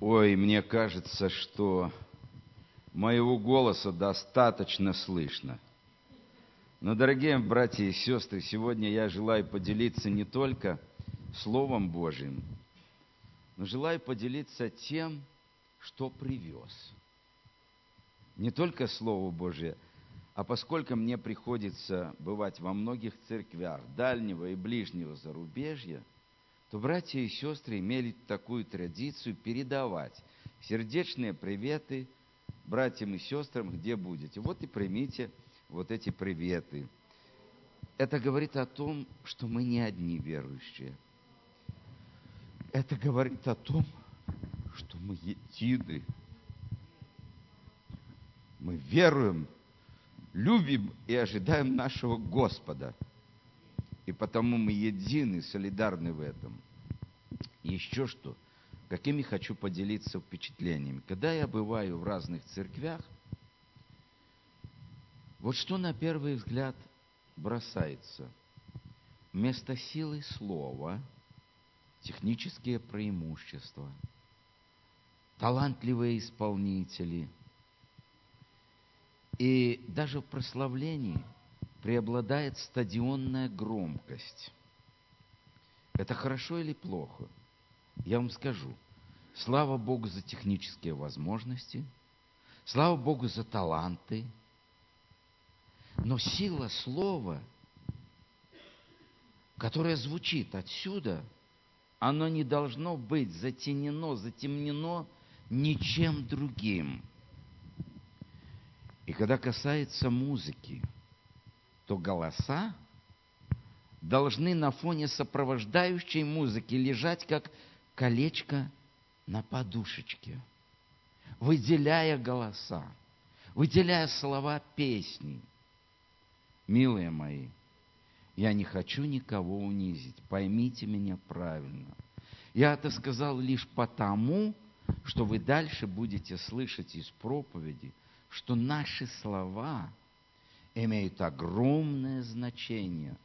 Ой, мне кажется, что моего голоса достаточно слышно. Но, дорогие братья и сестры, сегодня я желаю поделиться не только Словом Божьим, но желаю поделиться тем, что привез. Не только Слово Божие, а поскольку мне приходится бывать во многих церквях дальнего и ближнего зарубежья – то братья и сестры имели такую традицию передавать сердечные приветы братьям и сестрам, где будете. Вот и примите вот эти приветы. Это говорит о том, что мы не одни верующие. Это говорит о том, что мы едины. Мы веруем, любим и ожидаем нашего Господа – и потому мы едины, солидарны в этом. Еще что? Какими хочу поделиться впечатлениями. Когда я бываю в разных церквях, вот что на первый взгляд бросается. Вместо силы слова технические преимущества, талантливые исполнители. И даже в прославлении – преобладает стадионная громкость. Это хорошо или плохо? Я вам скажу. Слава Богу за технические возможности, слава Богу за таланты, но сила слова, которая звучит отсюда, оно не должно быть затенено, затемнено ничем другим. И когда касается музыки – то голоса должны на фоне сопровождающей музыки лежать как колечко на подушечке, выделяя голоса, выделяя слова песни. Милые мои, я не хочу никого унизить, поймите меня правильно. Я это сказал лишь потому, что вы дальше будете слышать из проповеди, что наши слова – имеют огромное значение.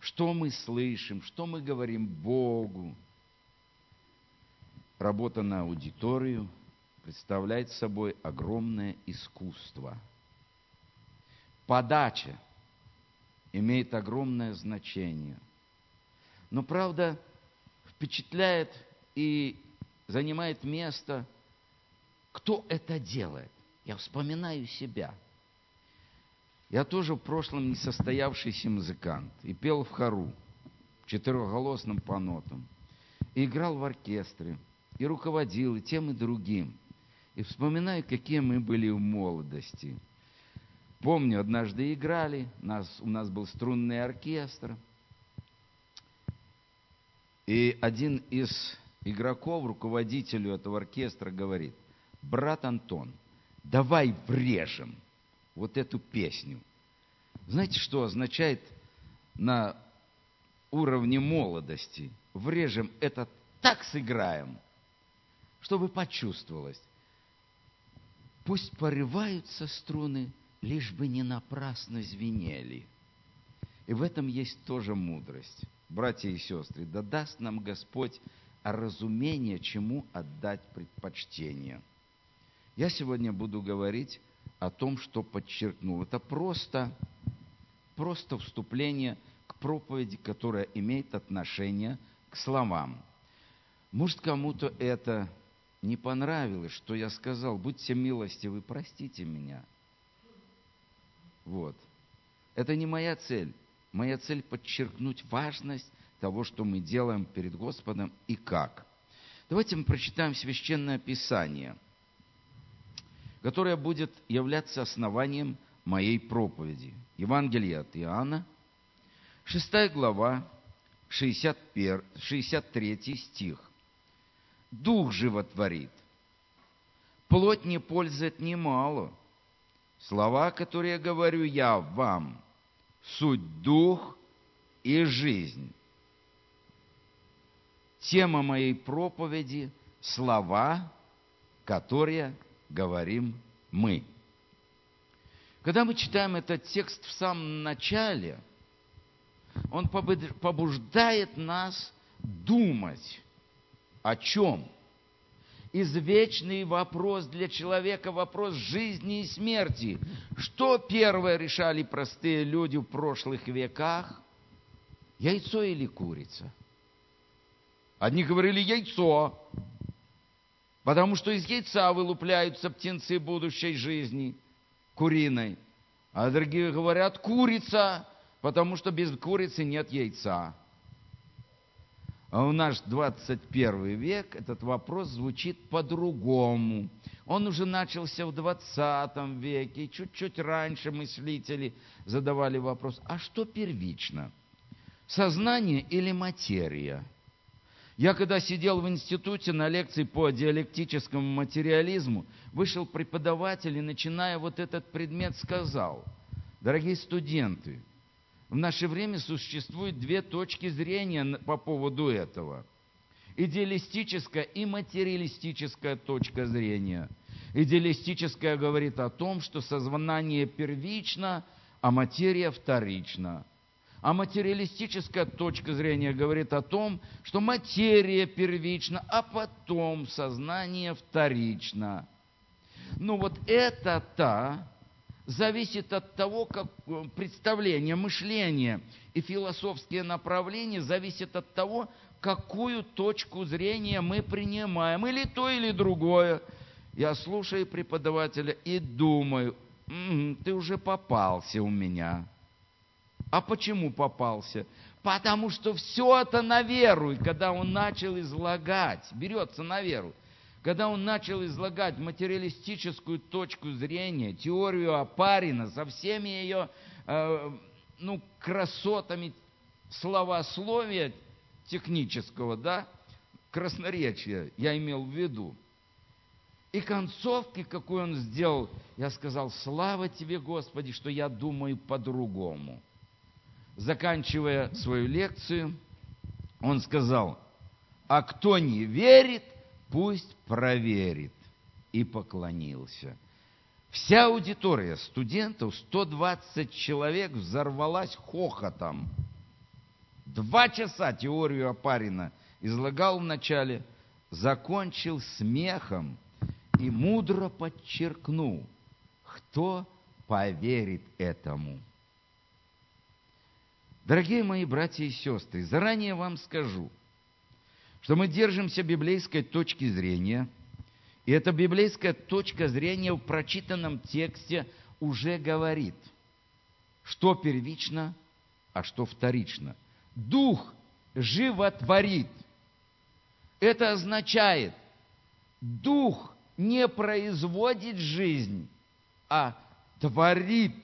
Что мы слышим, что мы говорим Богу. Работа на аудиторию представляет собой огромное искусство. Подача имеет огромное значение. Но, правда, впечатляет и занимает место, кто это делает. Я вспоминаю себя – я тоже в прошлом несостоявшийся музыкант и пел в хору, четырехголосным по нотам, и играл в оркестре, и руководил и тем, и другим. И вспоминаю, какие мы были в молодости. Помню, однажды играли, нас, у нас был струнный оркестр, и один из игроков, руководителю этого оркестра, говорит, брат Антон, давай врежем – вот эту песню. Знаете, что означает на уровне молодости? Врежем это так сыграем, чтобы почувствовалось. Пусть порываются струны, лишь бы не напрасно звенели. И в этом есть тоже мудрость. Братья и сестры, да даст нам Господь разумение, чему отдать предпочтение. Я сегодня буду говорить о том, что подчеркнул. Это просто, просто вступление к проповеди, которая имеет отношение к словам. Может, кому-то это не понравилось, что я сказал, будьте милостивы, простите меня. Вот. Это не моя цель. Моя цель подчеркнуть важность того, что мы делаем перед Господом и как. Давайте мы прочитаем Священное Писание – которая будет являться основанием моей проповеди. Евангелие от Иоанна, 6 глава, 61, 63 стих. Дух животворит, плоть не пользует немало. Слова, которые говорю я вам, суть дух и жизнь. Тема моей проповеди – слова, которые говорим мы. Когда мы читаем этот текст в самом начале, он побуждает нас думать о чем? извечный вопрос для человека, вопрос жизни и смерти. Что первое решали простые люди в прошлых веках? Яйцо или курица? Одни говорили яйцо, потому что из яйца вылупляются птенцы будущей жизни, куриной. А другие говорят курица, потому что без курицы нет яйца. А у наш 21 век этот вопрос звучит по-другому. Он уже начался в 20 веке, чуть-чуть раньше мыслители задавали вопрос, а что первично? Сознание или материя? Я когда сидел в институте на лекции по диалектическому материализму, вышел преподаватель и, начиная вот этот предмет, сказал, дорогие студенты, в наше время существует две точки зрения по поводу этого. Идеалистическая и материалистическая точка зрения. Идеалистическая говорит о том, что сознание первично, а материя вторична. А материалистическая точка зрения говорит о том, что материя первична, а потом сознание вторично. Ну вот это-то зависит от того, как э, представление, мышление и философские направления зависят от того, какую точку зрения мы принимаем, или то, или другое. Я слушаю преподавателя и думаю, м-м, ты уже попался у меня. А почему попался? Потому что все это на веру. И когда он начал излагать, берется на веру, когда он начал излагать материалистическую точку зрения, теорию Апарина со всеми ее э, ну, красотами словословия технического, да, красноречия, я имел в виду. И концовки, какую он сделал, я сказал, слава тебе, Господи, что я думаю по-другому. Заканчивая свою лекцию, он сказал, а кто не верит – пусть проверит. И поклонился. Вся аудитория студентов, 120 человек, взорвалась хохотом. Два часа теорию Апарина излагал вначале, закончил смехом и мудро подчеркнул, кто поверит этому. Дорогие мои братья и сестры, заранее вам скажу – что мы держимся библейской точки зрения, и эта библейская точка зрения в прочитанном тексте уже говорит, что первично, а что вторично. Дух животворит. Это означает, дух не производит жизнь, а творит.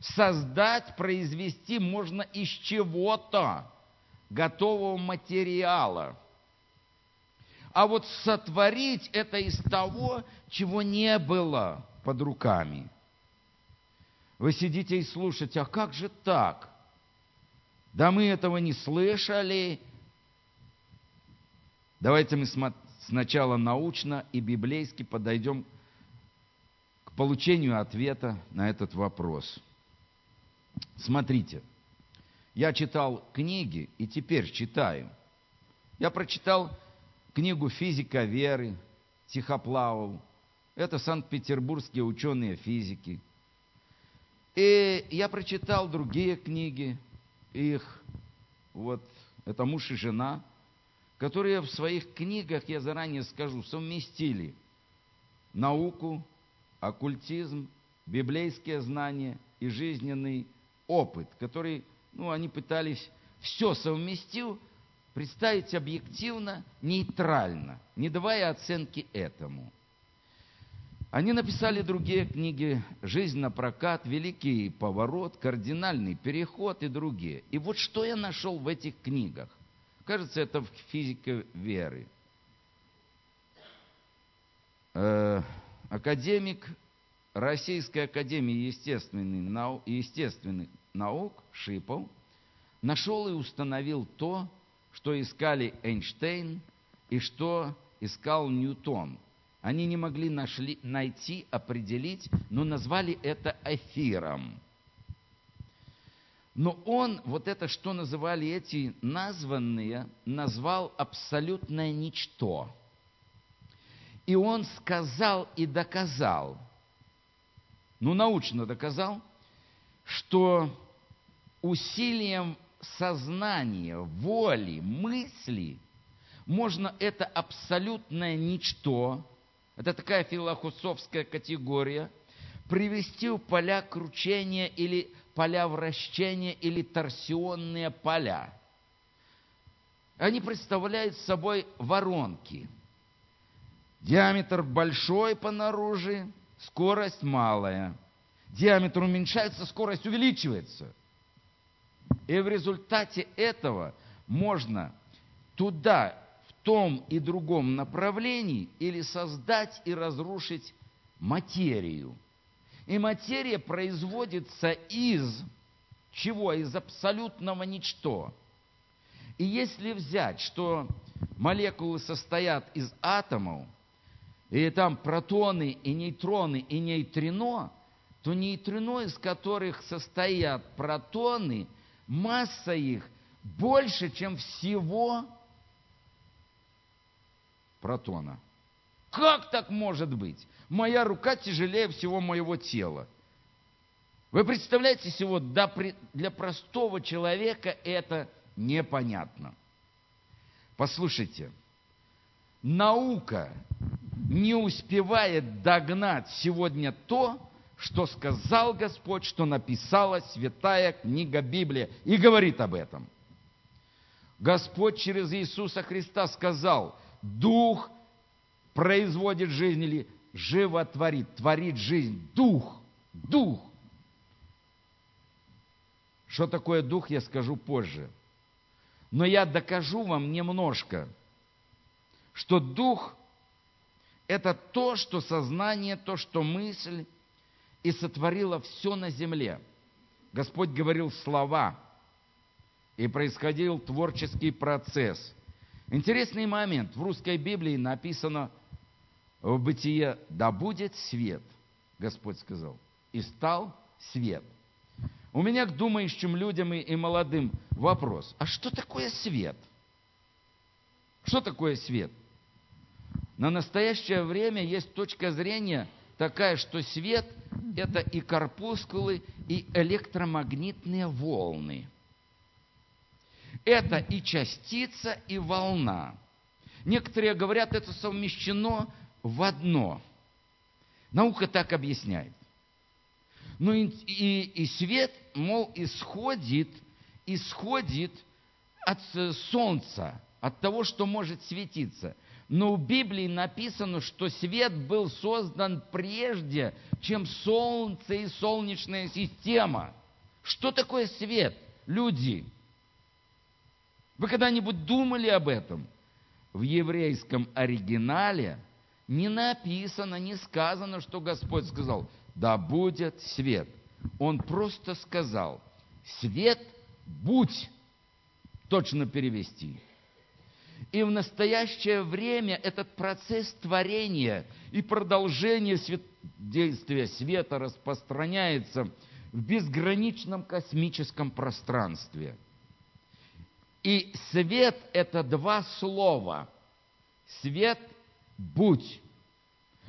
Создать, произвести можно из чего-то готового материала. А вот сотворить это из того, чего не было под руками. Вы сидите и слушаете, а как же так? Да мы этого не слышали. Давайте мы сначала научно и библейски подойдем к получению ответа на этот вопрос. Смотрите – я читал книги и теперь читаю. Я прочитал книгу «Физика веры» Тихоплавов. Это санкт-петербургские ученые физики. И я прочитал другие книги, их, вот, это муж и жена, которые в своих книгах, я заранее скажу, совместили науку, оккультизм, библейские знания и жизненный опыт, который ну, они пытались все совместив, представить объективно, нейтрально, не давая оценки этому. Они написали другие книги «Жизнь на прокат», «Великий поворот», «Кардинальный переход» и другие. И вот что я нашел в этих книгах. Кажется, это в физике веры. Э, академик Российской Академии естественных наук, естественных наук Шипов нашел и установил то, что искали Эйнштейн и что искал Ньютон. Они не могли нашли, найти, определить, но назвали это эфиром. Но он вот это, что называли эти названные, назвал абсолютное ничто. И он сказал и доказал, ну научно доказал, что усилием сознания, воли, мысли можно это абсолютное ничто, это такая философская категория, привести в поля кручения или поля вращения или торсионные поля. Они представляют собой воронки. Диаметр большой по наружу, скорость малая. Диаметр уменьшается, скорость увеличивается. И в результате этого можно туда, в том и другом направлении, или создать и разрушить материю – и материя производится из чего? Из абсолютного ничто. И если взять, что молекулы состоят из атомов, и там протоны, и нейтроны, и нейтрино, то нейтрино, из которых состоят протоны, масса их больше, чем всего протона. Как так может быть? Моя рука тяжелее всего моего тела. Вы представляете себе, для простого человека это непонятно. Послушайте, наука не успевает догнать сегодня то, что сказал Господь, что написала святая книга Библия, и говорит об этом. Господь через Иисуса Христа сказал, Дух производит жизнь или животворит, творит жизнь. Дух, дух. Что такое дух, я скажу позже. Но я докажу вам немножко, что дух – это то, что сознание, то, что мысль, и сотворило все на земле. Господь говорил слова, и происходил творческий процесс. Интересный момент. В русской Библии написано в бытие, да будет свет, Господь сказал, и стал свет. У меня к думающим людям и, и молодым вопрос, а что такое свет? Что такое свет? На настоящее время есть точка зрения такая, что свет – это и корпускулы, и электромагнитные волны. Это и частица, и волна. Некоторые говорят, это совмещено в одно. Наука так объясняет. Ну и, и, и свет, мол, исходит, исходит от э, солнца, от того, что может светиться. Но в Библии написано, что свет был создан прежде, чем солнце и солнечная система. Что такое свет, люди? Вы когда-нибудь думали об этом? В еврейском оригинале – не написано, не сказано, что Господь сказал, да будет свет. Он просто сказал, свет будь, точно перевести. И в настоящее время этот процесс творения и продолжение свет... действия света распространяется в безграничном космическом пространстве. И свет – это два слова. Свет будь.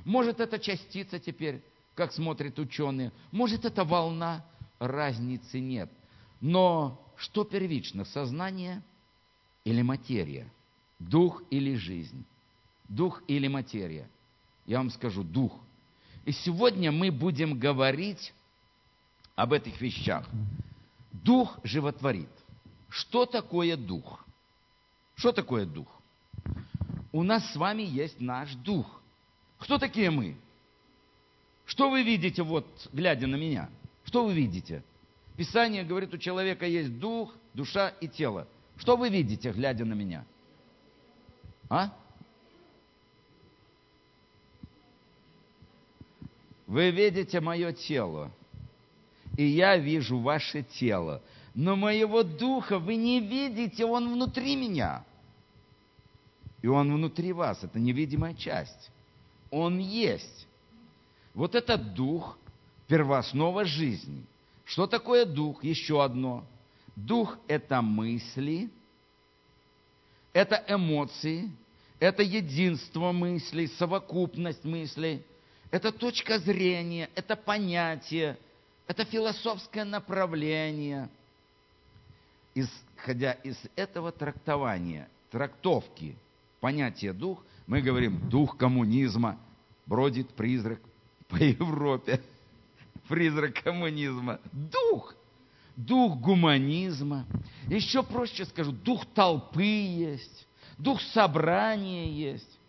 Может, это частица теперь, как смотрят ученые. Может, это волна. Разницы нет. Но что первично, сознание или материя? Дух или жизнь? Дух или материя? Я вам скажу, дух. И сегодня мы будем говорить об этих вещах. Дух животворит. Что такое дух? Что такое дух? у нас с вами есть наш дух. Кто такие мы? Что вы видите, вот, глядя на меня? Что вы видите? Писание говорит, у человека есть дух, душа и тело. Что вы видите, глядя на меня? А? Вы видите мое тело, и я вижу ваше тело. Но моего духа вы не видите, он внутри меня. И Он внутри вас, это невидимая часть. Он есть. Вот этот дух первооснова жизни. Что такое дух? Еще одно. Дух – это мысли, это эмоции, это единство мыслей, совокупность мыслей, это точка зрения, это понятие, это философское направление. Исходя из этого трактования, трактовки понятия дух, мы говорим, дух коммунизма бродит призрак по Европе. Призрак коммунизма. Дух. Дух гуманизма. Еще проще скажу, дух толпы есть. Дух собрания есть.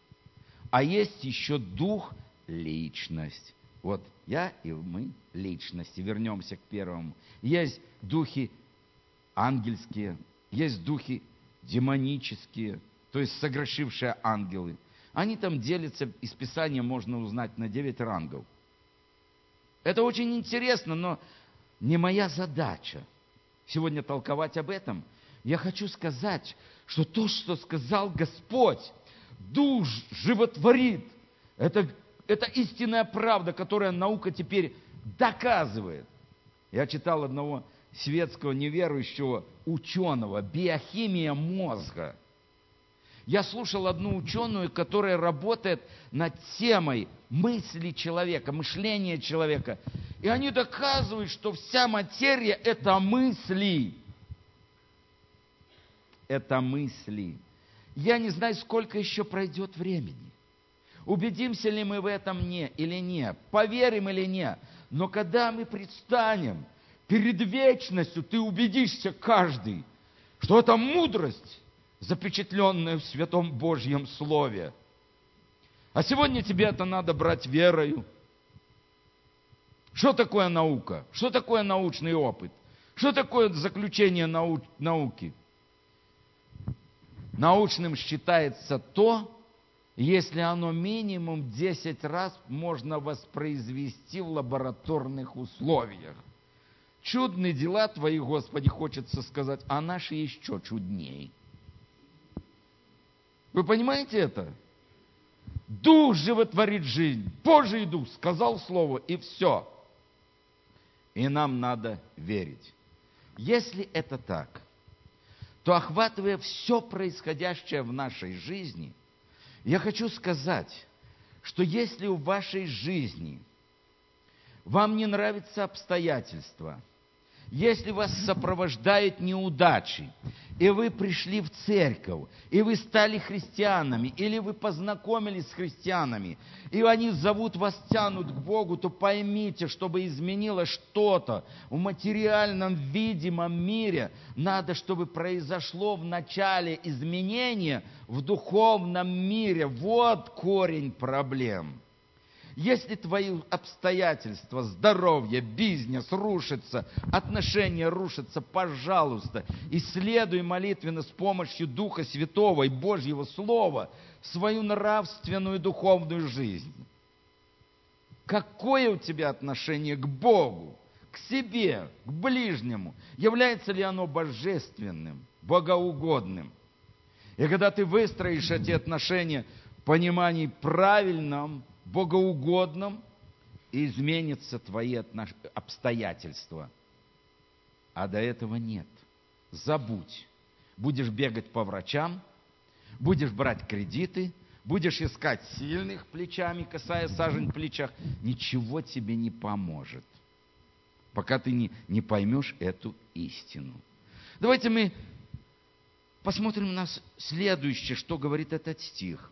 А есть еще дух личность. Вот я и мы личности. Вернемся к первому. Есть духи ангельские, есть духи демонические, то есть согрешившие ангелы. Они там делятся, из Писания можно узнать на девять рангов. Это очень интересно, но не моя задача сегодня толковать об этом. Я хочу сказать, что то, что сказал Господь, душ животворит. Это, это истинная правда, которая наука теперь доказывает. Я читал одного светского неверующего ученого, биохимия мозга. Я слушал одну ученую, которая работает над темой мысли человека, мышления человека. И они доказывают, что вся материя – это мысли. Это мысли. Я не знаю, сколько еще пройдет времени. Убедимся ли мы в этом не или не, поверим или не. Но когда мы предстанем перед вечностью, ты убедишься каждый, что это мудрость, запечатленная в Святом Божьем Слове. А сегодня тебе это надо брать верою. Что такое наука? Что такое научный опыт? Что такое заключение нау науки? Научным считается то, если оно минимум 10 раз можно воспроизвести в лабораторных условиях. Чудные дела твои, Господи, хочется сказать, а наши еще чуднее. Вы понимаете это? Дух животворит жизнь. Божий Дух сказал Слово, и все. И нам надо верить. Если это так, то охватывая все происходящее в нашей жизни, я хочу сказать, что если в вашей жизни вам не нравятся обстоятельства – если вас сопровождают неудачи, и вы пришли в церковь, и вы стали христианами, или вы познакомились с христианами, и они зовут вас, тянут к Богу, то поймите, чтобы изменилось что-то в материальном видимом мире, надо, чтобы произошло в начале изменение в духовном мире. Вот корень проблем. Если твои обстоятельства, здоровье, бизнес рушится, отношения рушатся, пожалуйста, исследуй молитвенно с помощью Духа Святого и Божьего Слова свою нравственную духовную жизнь. Какое у тебя отношение к Богу, к себе, к ближнему? Является ли оно божественным, богоугодным? И когда ты выстроишь эти отношения в понимании правильном, богоугодном, и изменятся твои обстоятельства. А до этого нет. Забудь. Будешь бегать по врачам, будешь брать кредиты, будешь искать сильных плечами, касая сажень в плечах. Ничего тебе не поможет, пока ты не, не поймешь эту истину. Давайте мы посмотрим на следующее, что говорит этот стих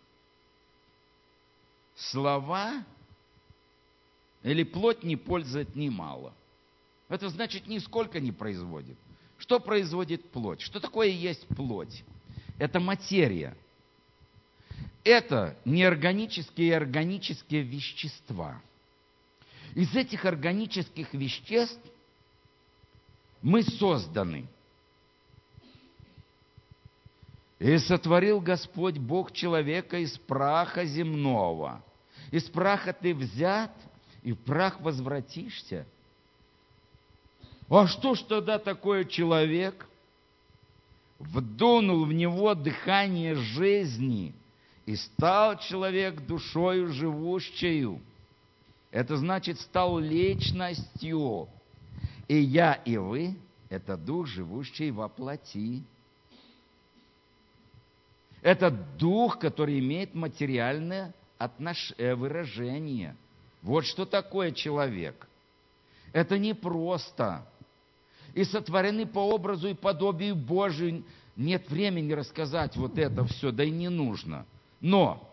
слова или плоть не пользует немало. Это значит, нисколько не производит. Что производит плоть? Что такое есть плоть? Это материя. Это неорганические и органические вещества. Из этих органических веществ мы созданы. И сотворил Господь Бог человека из праха земного – из праха ты взят, и в прах возвратишься. А что ж тогда такое человек? Вдунул в него дыхание жизни, и стал человек душою живущую. Это значит, стал личностью. И я, и вы это дух, живущий во плоти. Это дух, который имеет материальное отнош... Э, выражение. Вот что такое человек. Это не просто. И сотворены по образу и подобию Божию. Нет времени рассказать вот это все, да и не нужно. Но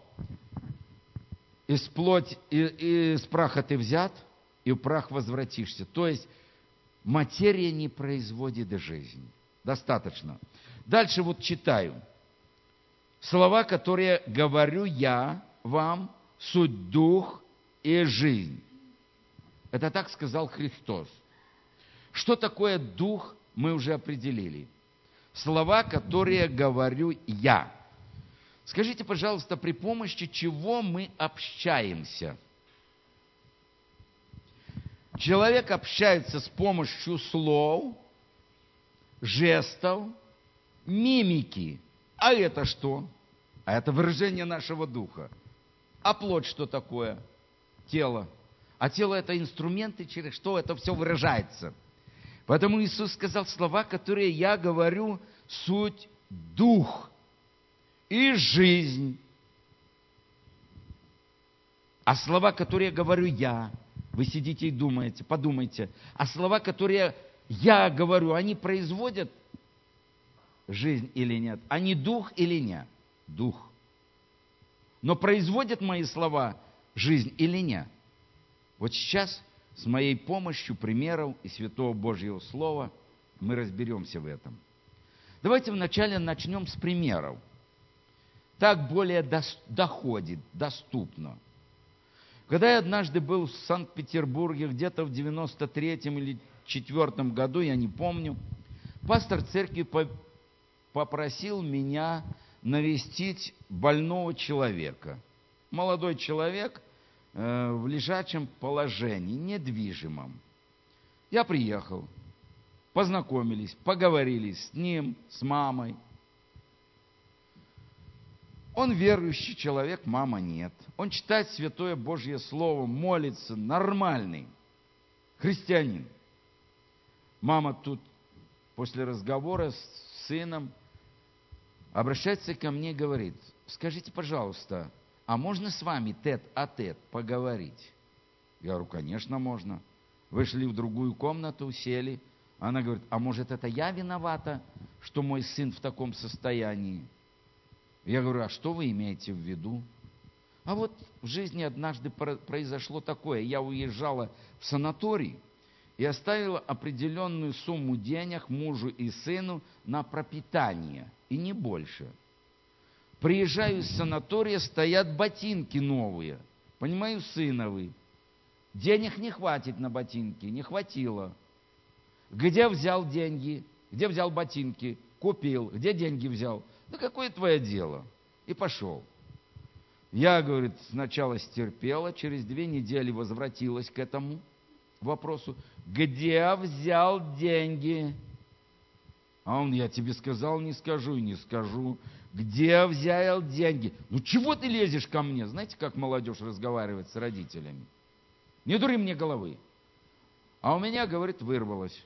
из плоть, из праха ты взят, и в прах возвратишься. То есть материя не производит жизнь. Достаточно. Дальше вот читаю. Слова, которые говорю я вам, суть дух и жизнь. Это так сказал Христос. Что такое дух, мы уже определили. Слова, которые говорю я. Скажите, пожалуйста, при помощи чего мы общаемся? Человек общается с помощью слов, жестов, мимики. А это что? А это выражение нашего духа. А плоть что такое? Тело. А тело это инструменты, через что это все выражается. Поэтому Иисус сказал слова, которые я говорю, суть дух и жизнь. А слова, которые говорю я, вы сидите и думаете, подумайте, а слова, которые я говорю, они производят жизнь или нет? Они дух или нет? Дух. Но производят мои слова жизнь или нет? Вот сейчас с моей помощью примеров и Святого Божьего Слова мы разберемся в этом. Давайте вначале начнем с примеров так более доходит, доступно. Когда я однажды был в Санкт-Петербурге, где-то в 93-м или 4 году, я не помню, пастор церкви попросил меня навестить больного человека. Молодой человек э, в лежачем положении, недвижимом. Я приехал, познакомились, поговорили с ним, с мамой – он верующий человек, мама нет. Он читает Святое Божье Слово, молится, нормальный христианин. Мама тут после разговора с сыном обращается ко мне и говорит, скажите, пожалуйста, а можно с вами тет-а-тет поговорить? Я говорю, конечно, можно. Вышли в другую комнату, сели. Она говорит, а может это я виновата, что мой сын в таком состоянии? Я говорю, а что вы имеете в виду? А вот в жизни однажды произошло такое. Я уезжала в санаторий и оставила определенную сумму денег мужу и сыну на пропитание, и не больше. Приезжаю из санатория, стоят ботинки новые, понимаю, сыновые. Денег не хватит на ботинки, не хватило. Где взял деньги? Где взял ботинки? Купил. Где деньги взял? Да какое твое дело? И пошел. Я, говорит, сначала стерпела, через две недели возвратилась к этому вопросу. Где взял деньги? А он, я тебе сказал, не скажу и не скажу. Где взял деньги? Ну чего ты лезешь ко мне? Знаете, как молодежь разговаривает с родителями? Не дури мне головы. А у меня, говорит, вырвалось.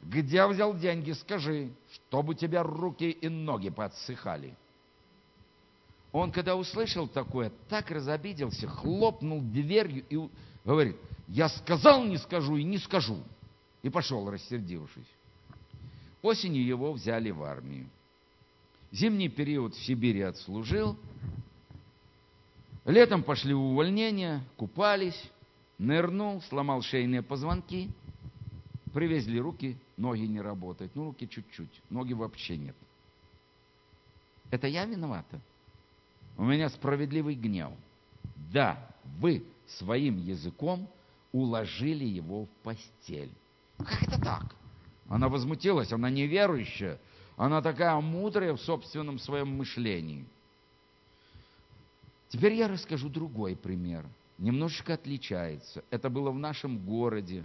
Где взял деньги, скажи, чтобы у тебя руки и ноги подсыхали. Он, когда услышал такое, так разобиделся, хлопнул дверью и говорит, я сказал, не скажу и не скажу. И пошел, рассердившись. Осенью его взяли в армию. Зимний период в Сибири отслужил. Летом пошли в увольнение, купались, нырнул, сломал шейные позвонки – Привезли руки, ноги не работают. Ну, руки чуть-чуть, ноги вообще нет. Это я виновата? У меня справедливый гнев. Да, вы своим языком уложили его в постель. Как это так? Она возмутилась, она неверующая. Она такая мудрая в собственном своем мышлении. Теперь я расскажу другой пример. Немножечко отличается. Это было в нашем городе.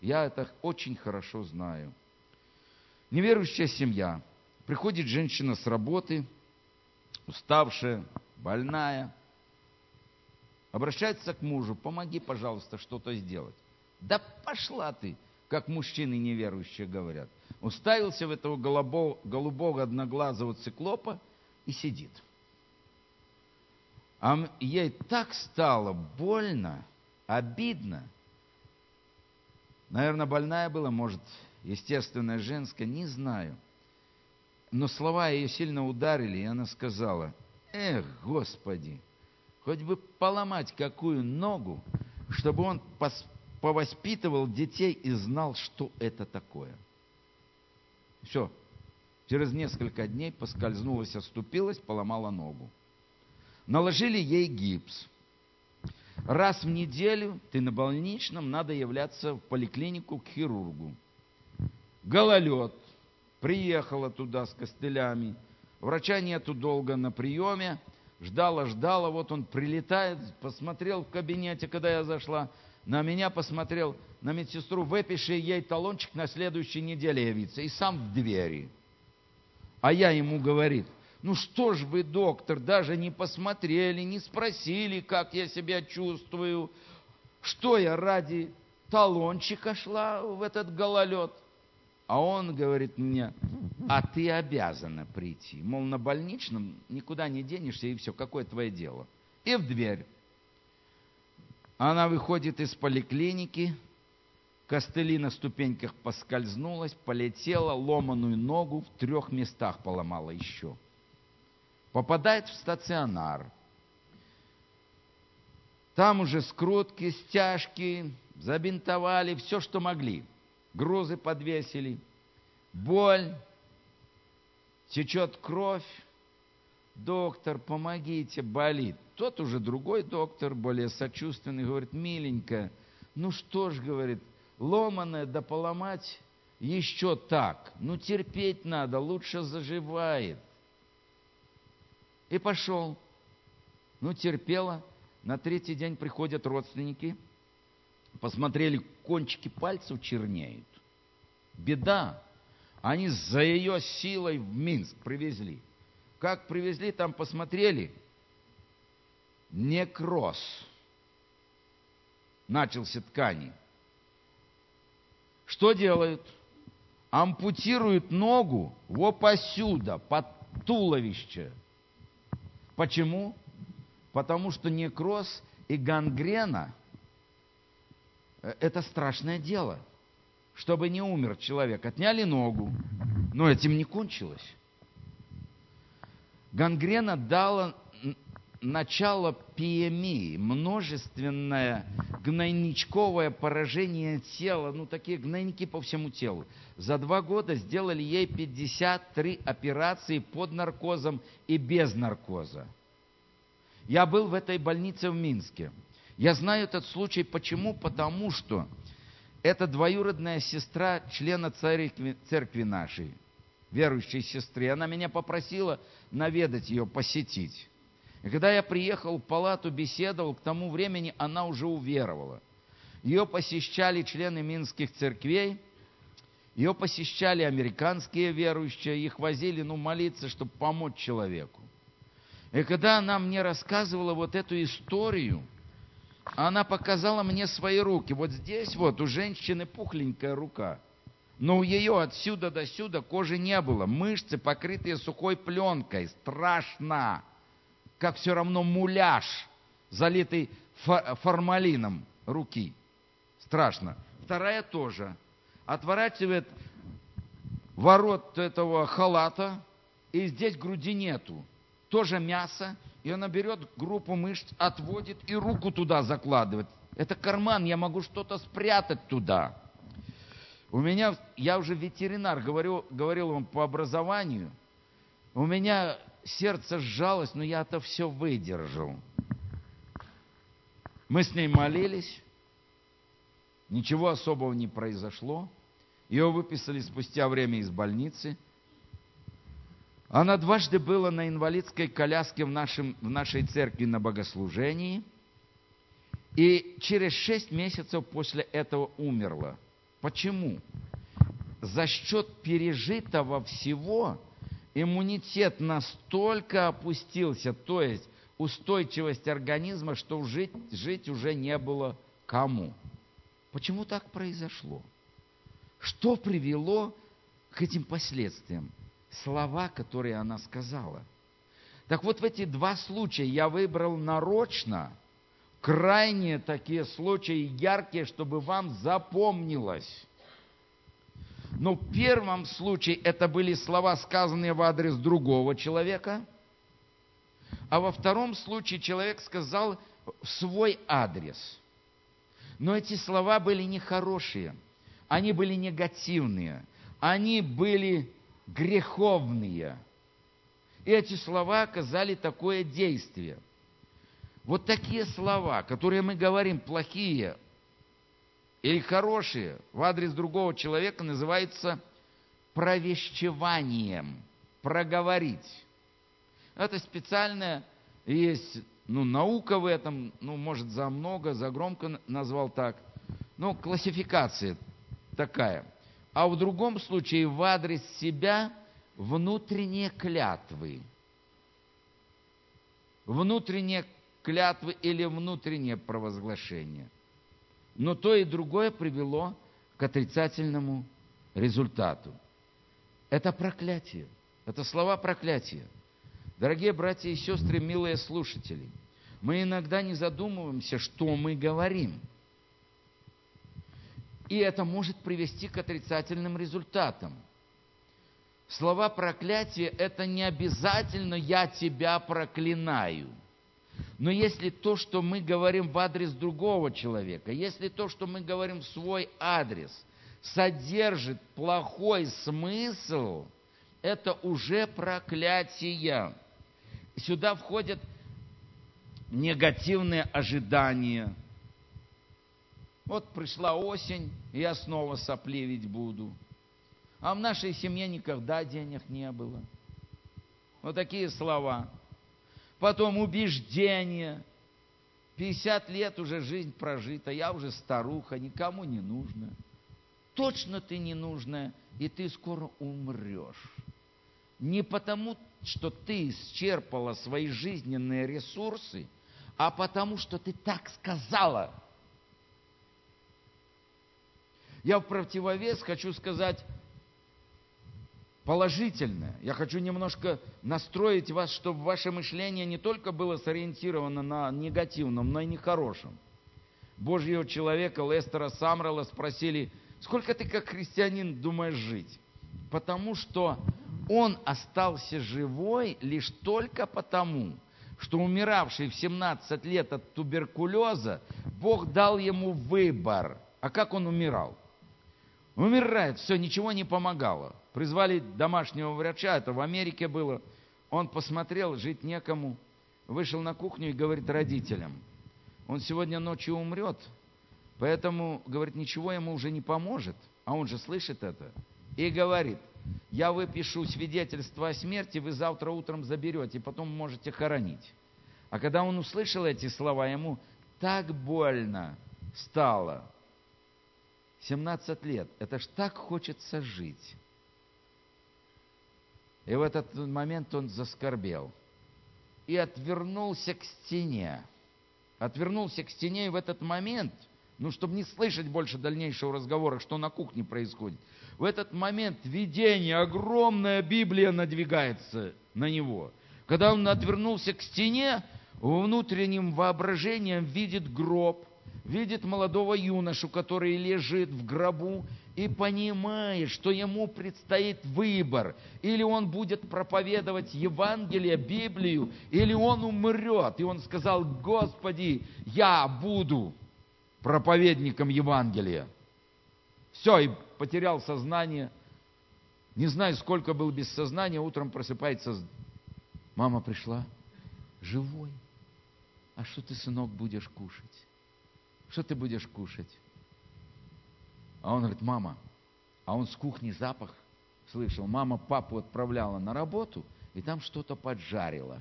Я это очень хорошо знаю. Неверующая семья. Приходит женщина с работы, уставшая, больная, обращается к мужу, помоги, пожалуйста, что-то сделать. Да пошла ты, как мужчины неверующие говорят. уставился в этого голубого, голубого одноглазого циклопа и сидит. А ей так стало больно, обидно. Наверное, больная была, может, естественная женская, не знаю. Но слова ее сильно ударили, и она сказала, «Эх, Господи, хоть бы поломать какую ногу, чтобы он повоспитывал детей и знал, что это такое». Все. Через несколько дней поскользнулась, оступилась, поломала ногу. Наложили ей гипс. Раз в неделю ты на больничном, надо являться в поликлинику к хирургу. Гололед. Приехала туда с костылями. Врача нету долго на приеме. Ждала, ждала, вот он прилетает, посмотрел в кабинете, когда я зашла, на меня посмотрел, на медсестру, выпиши ей талончик на следующей неделе явиться, и сам в двери. А я ему говорит, ну что ж вы, доктор, даже не посмотрели, не спросили, как я себя чувствую, что я ради талончика шла в этот гололед. А он говорит мне, а ты обязана прийти. Мол, на больничном никуда не денешься, и все, какое твое дело. И в дверь. Она выходит из поликлиники, костыли на ступеньках поскользнулась, полетела, ломаную ногу в трех местах поломала еще. Попадает в стационар. Там уже скрутки, стяжки, забинтовали, все, что могли – грузы подвесили, боль, течет кровь. Доктор, помогите, болит. Тот уже другой доктор, более сочувственный, говорит, миленькая, ну что ж, говорит, ломаное да поломать еще так. Ну терпеть надо, лучше заживает. И пошел. Ну терпела. На третий день приходят родственники – посмотрели, кончики пальцев чернеют. Беда. Они за ее силой в Минск привезли. Как привезли, там посмотрели. Некроз. Начался ткани. Что делают? Ампутируют ногу вот посюда, под туловище. Почему? Потому что некроз и гангрена – это страшное дело. Чтобы не умер человек. Отняли ногу, но этим не кончилось. Гангрена дала начало пиемии, множественное гнойничковое поражение тела, ну такие гнойники по всему телу. За два года сделали ей 53 операции под наркозом и без наркоза. Я был в этой больнице в Минске. Я знаю этот случай почему? Потому что это двоюродная сестра члена церкви, церкви нашей, верующей сестры. Она меня попросила наведать ее, посетить. И когда я приехал в палату, беседовал, к тому времени она уже уверовала. Ее посещали члены минских церквей, ее посещали американские верующие, их возили, ну, молиться, чтобы помочь человеку. И когда она мне рассказывала вот эту историю – она показала мне свои руки. Вот здесь вот у женщины пухленькая рука. Но у ее отсюда до сюда кожи не было. Мышцы, покрытые сухой пленкой. Страшно. Как все равно муляж, залитый формалином руки. Страшно. Вторая тоже. Отворачивает ворот этого халата, и здесь груди нету. Тоже мясо, и она берет группу мышц, отводит и руку туда закладывает. Это карман, я могу что-то спрятать туда. У меня, я уже ветеринар, говорю, говорил вам по образованию, у меня сердце сжалось, но я это все выдержал. Мы с ней молились, ничего особого не произошло. Ее выписали спустя время из больницы – она дважды была на инвалидской коляске в, нашем, в нашей церкви на богослужении. И через шесть месяцев после этого умерла. Почему? За счет пережитого всего иммунитет настолько опустился, то есть устойчивость организма, что жить, жить уже не было кому. Почему так произошло? Что привело к этим последствиям. Слова, которые она сказала. Так вот, в эти два случая я выбрал нарочно, крайние такие случаи, яркие, чтобы вам запомнилось. Но в первом случае это были слова, сказанные в адрес другого человека, а во втором случае человек сказал в свой адрес. Но эти слова были нехорошие, они были негативные, они были греховные. И эти слова оказали такое действие. Вот такие слова, которые мы говорим плохие или хорошие в адрес другого человека, называется провещеванием, проговорить. Это специальная есть ну, наука в этом, ну, может, за много, за громко назвал так. Ну, классификация такая. А в другом случае в адрес себя внутренние клятвы. Внутренние клятвы или внутреннее провозглашение. Но то и другое привело к отрицательному результату. Это проклятие. Это слова проклятия. Дорогие братья и сестры, милые слушатели, мы иногда не задумываемся, что мы говорим. И это может привести к отрицательным результатам. Слова проклятия – это не обязательно «я тебя проклинаю». Но если то, что мы говорим в адрес другого человека, если то, что мы говорим в свой адрес, содержит плохой смысл, это уже проклятие. Сюда входят негативные ожидания. Вот пришла осень, и я снова сопливить буду. А в нашей семье никогда денег не было. Вот такие слова. Потом убеждения. 50 лет уже жизнь прожита, я уже старуха, никому не нужна. Точно ты не нужная, и ты скоро умрешь. Не потому, что ты исчерпала свои жизненные ресурсы, а потому, что ты так сказала. Я в противовес хочу сказать положительное. Я хочу немножко настроить вас, чтобы ваше мышление не только было сориентировано на негативном, но и нехорошем. Божьего человека Лестера Самрала спросили, сколько ты как христианин думаешь жить? Потому что он остался живой лишь только потому, что умиравший в 17 лет от туберкулеза, Бог дал ему выбор. А как он умирал? Умирает, все, ничего не помогало. Призвали домашнего врача, это в Америке было. Он посмотрел, жить некому. Вышел на кухню и говорит родителям, он сегодня ночью умрет, поэтому, говорит, ничего ему уже не поможет. А он же слышит это. И говорит, я выпишу свидетельство о смерти, вы завтра утром заберете, потом можете хоронить. А когда он услышал эти слова, ему так больно стало. 17 лет. Это ж так хочется жить. И в этот момент он заскорбел. И отвернулся к стене. Отвернулся к стене, и в этот момент, ну, чтобы не слышать больше дальнейшего разговора, что на кухне происходит, в этот момент видение, огромная Библия надвигается на него. Когда он отвернулся к стене, внутренним воображением видит гроб, видит молодого юношу, который лежит в гробу, и понимает, что ему предстоит выбор. Или он будет проповедовать Евангелие, Библию, или он умрет. И он сказал, Господи, я буду проповедником Евангелия. Все, и потерял сознание. Не знаю, сколько был без сознания, утром просыпается. Мама пришла, живой. А что ты, сынок, будешь кушать? Что ты будешь кушать? А он говорит, мама, а он с кухни запах слышал. Мама папу отправляла на работу, и там что-то поджарила.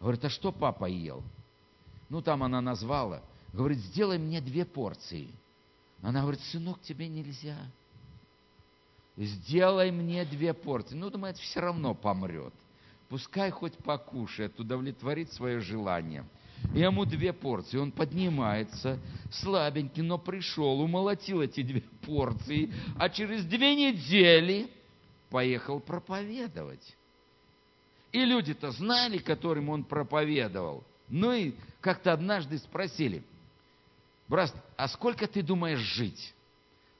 Говорит, а что папа ел? Ну, там она назвала. Говорит, сделай мне две порции – она говорит, сынок, тебе нельзя. Сделай мне две порции. Ну, думает, все равно помрет. Пускай хоть покушает, удовлетворит свое желание. И ему две порции. Он поднимается, слабенький, но пришел, умолотил эти две порции. А через две недели поехал проповедовать. И люди-то знали, которым он проповедовал. Ну и как-то однажды спросили, брат, а сколько ты думаешь жить?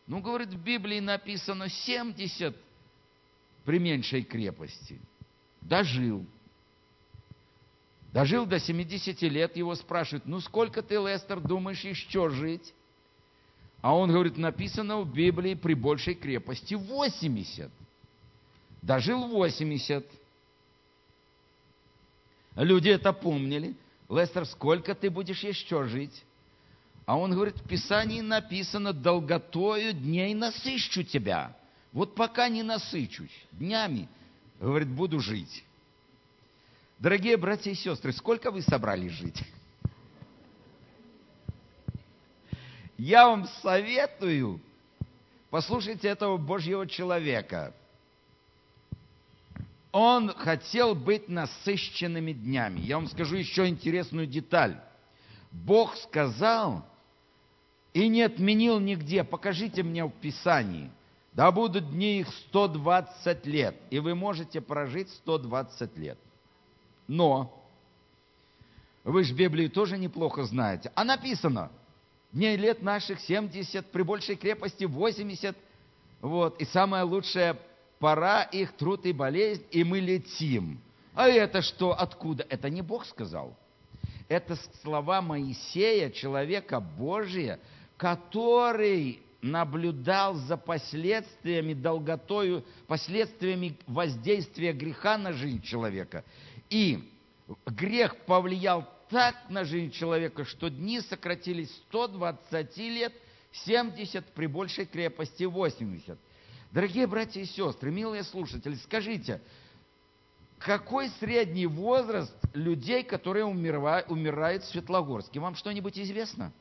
Ну, говорит, в Библии написано 70 при меньшей крепости. Дожил. Дожил до 70 лет, его спрашивают, ну сколько ты, Лестер, думаешь еще жить? А он говорит, написано в Библии при большей крепости 80. Дожил 80. Люди это помнили. Лестер, сколько ты будешь еще жить? А он говорит, в Писании написано, долготою дней насыщу тебя. Вот пока не насычусь, днями, говорит, буду жить. Дорогие братья и сестры, сколько вы собрались жить? Я вам советую, послушайте этого Божьего человека. Он хотел быть насыщенными днями. Я вам скажу еще интересную деталь. Бог сказал и не отменил нигде. Покажите мне в Писании. Да будут дни их 120 лет, и вы можете прожить 120 лет. Но, вы же Библию тоже неплохо знаете, а написано, дней лет наших 70, при большей крепости 80, вот, и самая лучшая пора их труд и болезнь, и мы летим. А это что, откуда? Это не Бог сказал. Это слова Моисея, человека Божия, который наблюдал за последствиями долготою, последствиями воздействия греха на жизнь человека. И грех повлиял так на жизнь человека, что дни сократились 120 лет, 70 при большей крепости 80. Дорогие братья и сестры, милые слушатели, скажите, какой средний возраст людей, которые умирают, умирают в Светлогорске? Вам что-нибудь известно?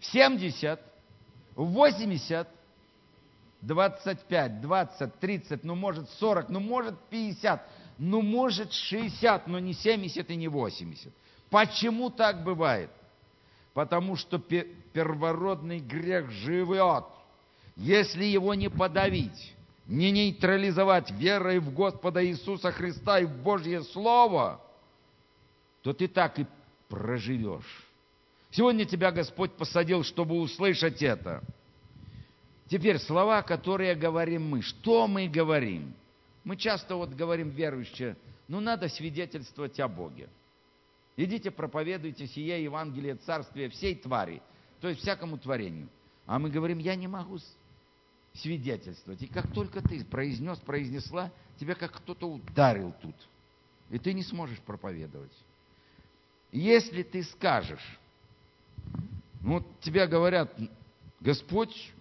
70, 80, 25, 20, 30, ну может 40, ну может 50, ну может 60, но не 70 и не 80. Почему так бывает? Потому что первородный грех живет. Если его не подавить, не нейтрализовать верой в Господа Иисуса Христа и в Божье Слово, то ты так и проживешь. Сегодня тебя Господь посадил, чтобы услышать это. Теперь слова, которые говорим мы. Что мы говорим? Мы часто вот говорим верующие, ну надо свидетельствовать о Боге. Идите проповедуйте сие Евангелие Царствия всей твари, то есть всякому творению. А мы говорим, я не могу свидетельствовать. И как только ты произнес, произнесла, тебя как кто-то ударил тут. И ты не сможешь проповедовать. Если ты скажешь, ну, вот тебе говорят, Господь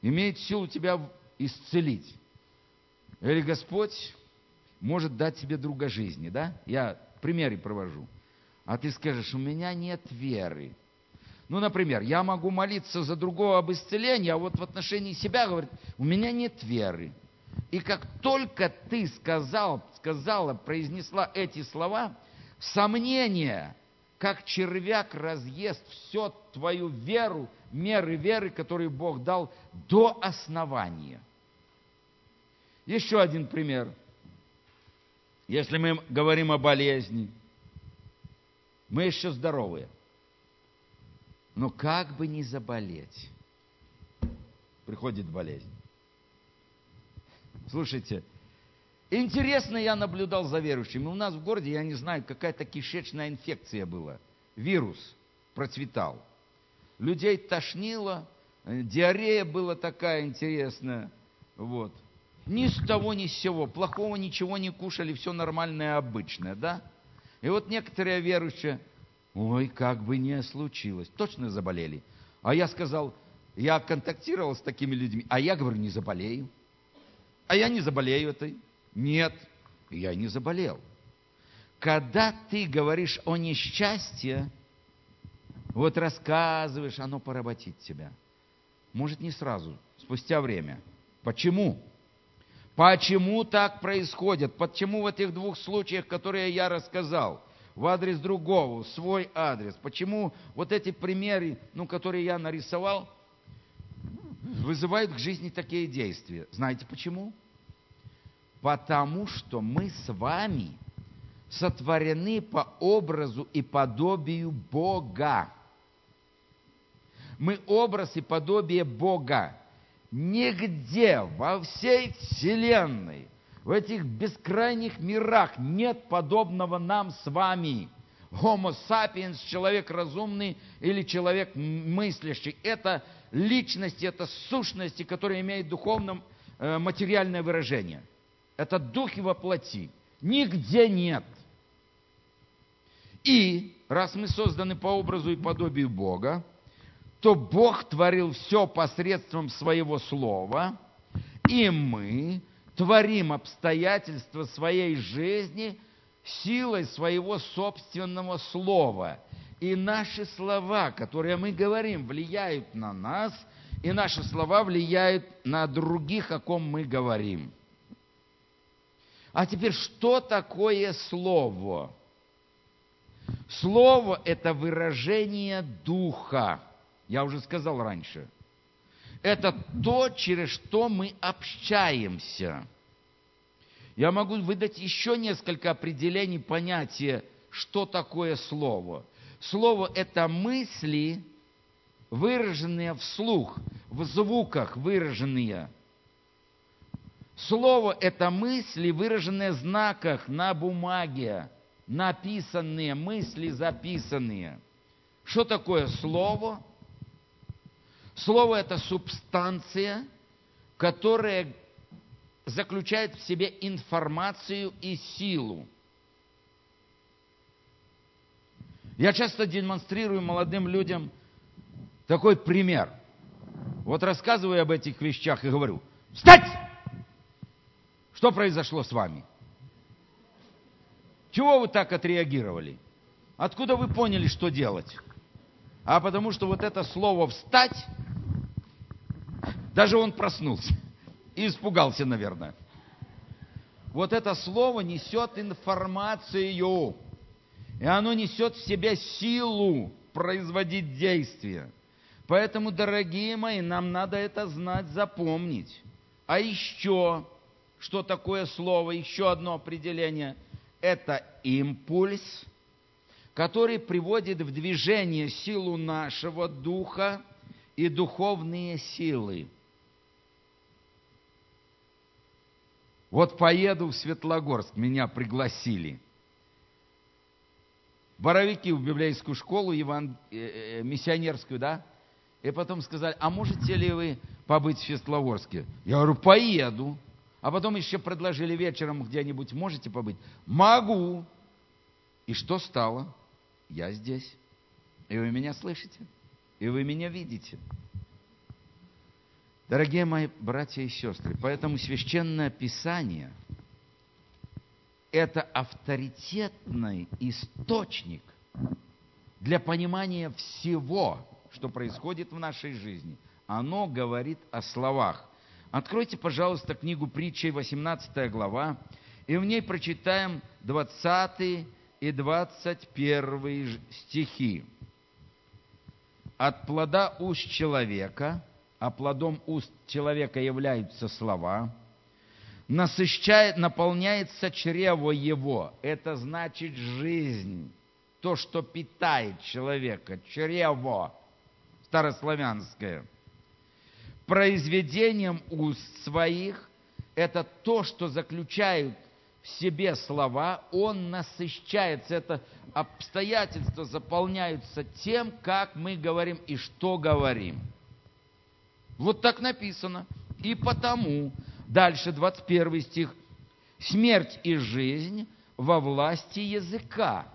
имеет силу тебя исцелить. Или Господь может дать тебе друга жизни, да? Я примеры провожу. А ты скажешь, у меня нет веры. Ну, например, я могу молиться за другого об исцелении, а вот в отношении себя говорит, у меня нет веры. И как только ты сказал, сказала, произнесла эти слова, сомнение как червяк разъест всю твою веру, меры веры, которые Бог дал до основания. Еще один пример. Если мы говорим о болезни, мы еще здоровые. Но как бы не заболеть, приходит болезнь. Слушайте, Интересно я наблюдал за верующими. У нас в городе, я не знаю, какая-то кишечная инфекция была. Вирус процветал. Людей тошнило, диарея была такая интересная. Вот. Ни с того, ни с сего. Плохого ничего не кушали, все нормальное, обычное, да? И вот некоторые верующие, ой, как бы не случилось, точно заболели. А я сказал, я контактировал с такими людьми, а я говорю, не заболею. А я не заболею этой. Нет, я не заболел. Когда ты говоришь о несчастье, вот рассказываешь, оно поработит тебя. Может, не сразу, спустя время. Почему? Почему так происходит? Почему в этих двух случаях, которые я рассказал, в адрес другого, свой адрес, почему вот эти примеры, ну, которые я нарисовал, вызывают к жизни такие действия. Знаете почему? Потому что мы с вами сотворены по образу и подобию Бога. Мы образ и подобие Бога. Нигде во всей Вселенной, в этих бескрайних мирах нет подобного нам с вами. Homo sapiens, человек разумный или человек мыслящий. Это личности, это сущности, которые имеют духовно э, материальное выражение. Это духи во плоти. Нигде нет. И раз мы созданы по образу и подобию Бога, то Бог творил все посредством своего слова, и мы творим обстоятельства своей жизни силой своего собственного слова. И наши слова, которые мы говорим, влияют на нас, и наши слова влияют на других, о ком мы говорим. А теперь, что такое слово? Слово – это выражение духа. Я уже сказал раньше. Это то, через что мы общаемся. Я могу выдать еще несколько определений понятия, что такое слово. Слово – это мысли, выраженные вслух, в звуках выраженные. Слово – это мысли, выраженные в знаках на бумаге, написанные, мысли записанные. Что такое слово? Слово – это субстанция, которая заключает в себе информацию и силу. Я часто демонстрирую молодым людям такой пример. Вот рассказываю об этих вещах и говорю, встать! Что произошло с вами? Чего вы так отреагировали? Откуда вы поняли, что делать? А потому что вот это слово «встать», даже он проснулся и испугался, наверное. Вот это слово несет информацию, и оно несет в себе силу производить действия. Поэтому, дорогие мои, нам надо это знать, запомнить. А еще, что такое слово, еще одно определение – это импульс, который приводит в движение силу нашего духа и духовные силы. Вот поеду в Светлогорск, меня пригласили. Боровики в библейскую школу, Иван, э, э, миссионерскую, да? И потом сказали, а можете ли вы побыть в Светлогорске? Я говорю, поеду. А потом еще предложили вечером где-нибудь, можете побыть? Могу. И что стало? Я здесь. И вы меня слышите. И вы меня видите. Дорогие мои братья и сестры, поэтому священное писание – это авторитетный источник для понимания всего, что происходит в нашей жизни. Оно говорит о словах. Откройте, пожалуйста, книгу притчей, 18 глава, и в ней прочитаем 20 и 21 стихи. «От плода уст человека, а плодом уст человека являются слова, насыщает, наполняется чрево его». Это значит жизнь, то, что питает человека, чрево старославянское – произведением уст своих, это то, что заключают в себе слова, он насыщается, это обстоятельства заполняются тем, как мы говорим и что говорим. Вот так написано. И потому, дальше 21 стих, смерть и жизнь во власти языка.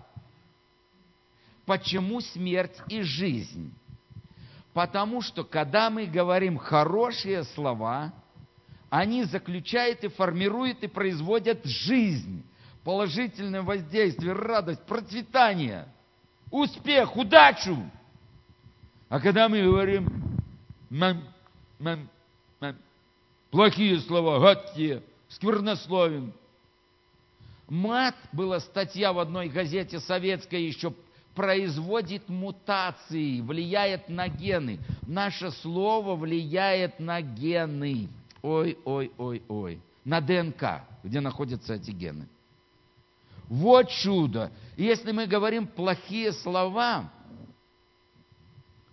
Почему смерть и жизнь? Потому что, когда мы говорим хорошие слова, они заключают и формируют и производят жизнь, положительное воздействие, радость, процветание, успех, удачу. А когда мы говорим мам, мам, мам, плохие слова, гадкие, сквернословен. Мат была статья в одной газете советской еще производит мутации, влияет на гены. Наше слово влияет на гены. Ой, ой, ой, ой. На ДНК, где находятся эти гены. Вот чудо. Если мы говорим плохие слова,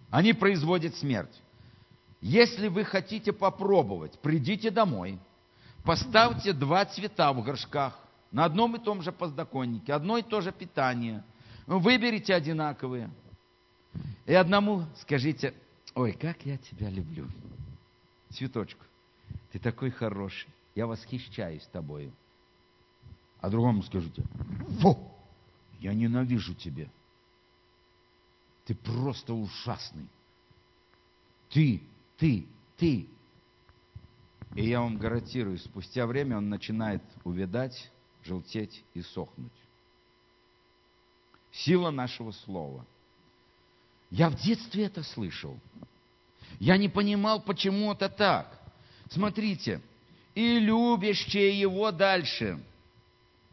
они производят смерть. Если вы хотите попробовать, придите домой, поставьте два цвета в горшках на одном и том же подоконнике, одно и то же питание. Выберите одинаковые. И одному скажите, ой, как я тебя люблю. Цветочку, ты такой хороший, я восхищаюсь тобою. А другому скажите, фу, я ненавижу тебя. Ты просто ужасный. Ты, ты, ты. И я вам гарантирую, спустя время он начинает увядать, желтеть и сохнуть. Сила нашего слова. Я в детстве это слышал. Я не понимал, почему это так. Смотрите, и любящие его дальше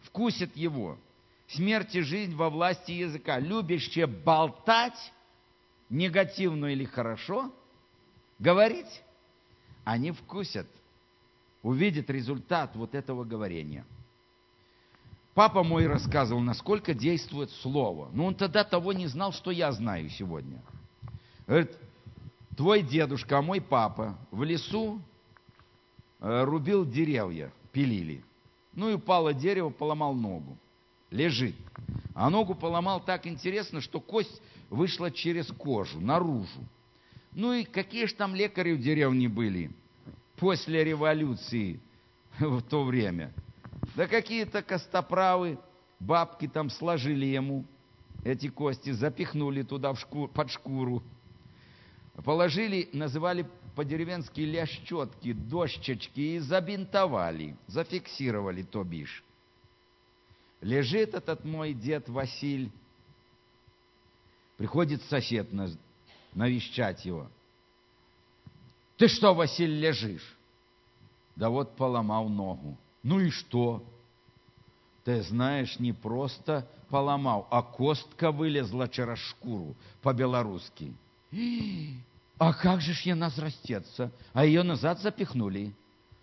вкусят его. Смерть и жизнь во власти языка. Любящие болтать, негативно или хорошо, говорить, они вкусят, увидят результат вот этого говорения. Папа мой рассказывал, насколько действует слово. Но он тогда того не знал, что я знаю сегодня. Говорит, твой дедушка, а мой папа в лесу рубил деревья, пилили. Ну и упало дерево, поломал ногу. Лежит. А ногу поломал так интересно, что кость вышла через кожу, наружу. Ну и какие же там лекари в деревне были после революции в то время? Да какие-то костоправы, бабки там сложили ему эти кости, запихнули туда в шкур, под шкуру. Положили, называли по-деревенски лящетки, дощечки и забинтовали, зафиксировали, то бишь. Лежит этот мой дед Василь, приходит сосед навещать его. Ты что, Василий, лежишь? Да вот поломал ногу. Ну и что? Ты знаешь, не просто поломал, а костка вылезла через шкуру по-белорусски. А как же ж я разрастется? А ее назад запихнули.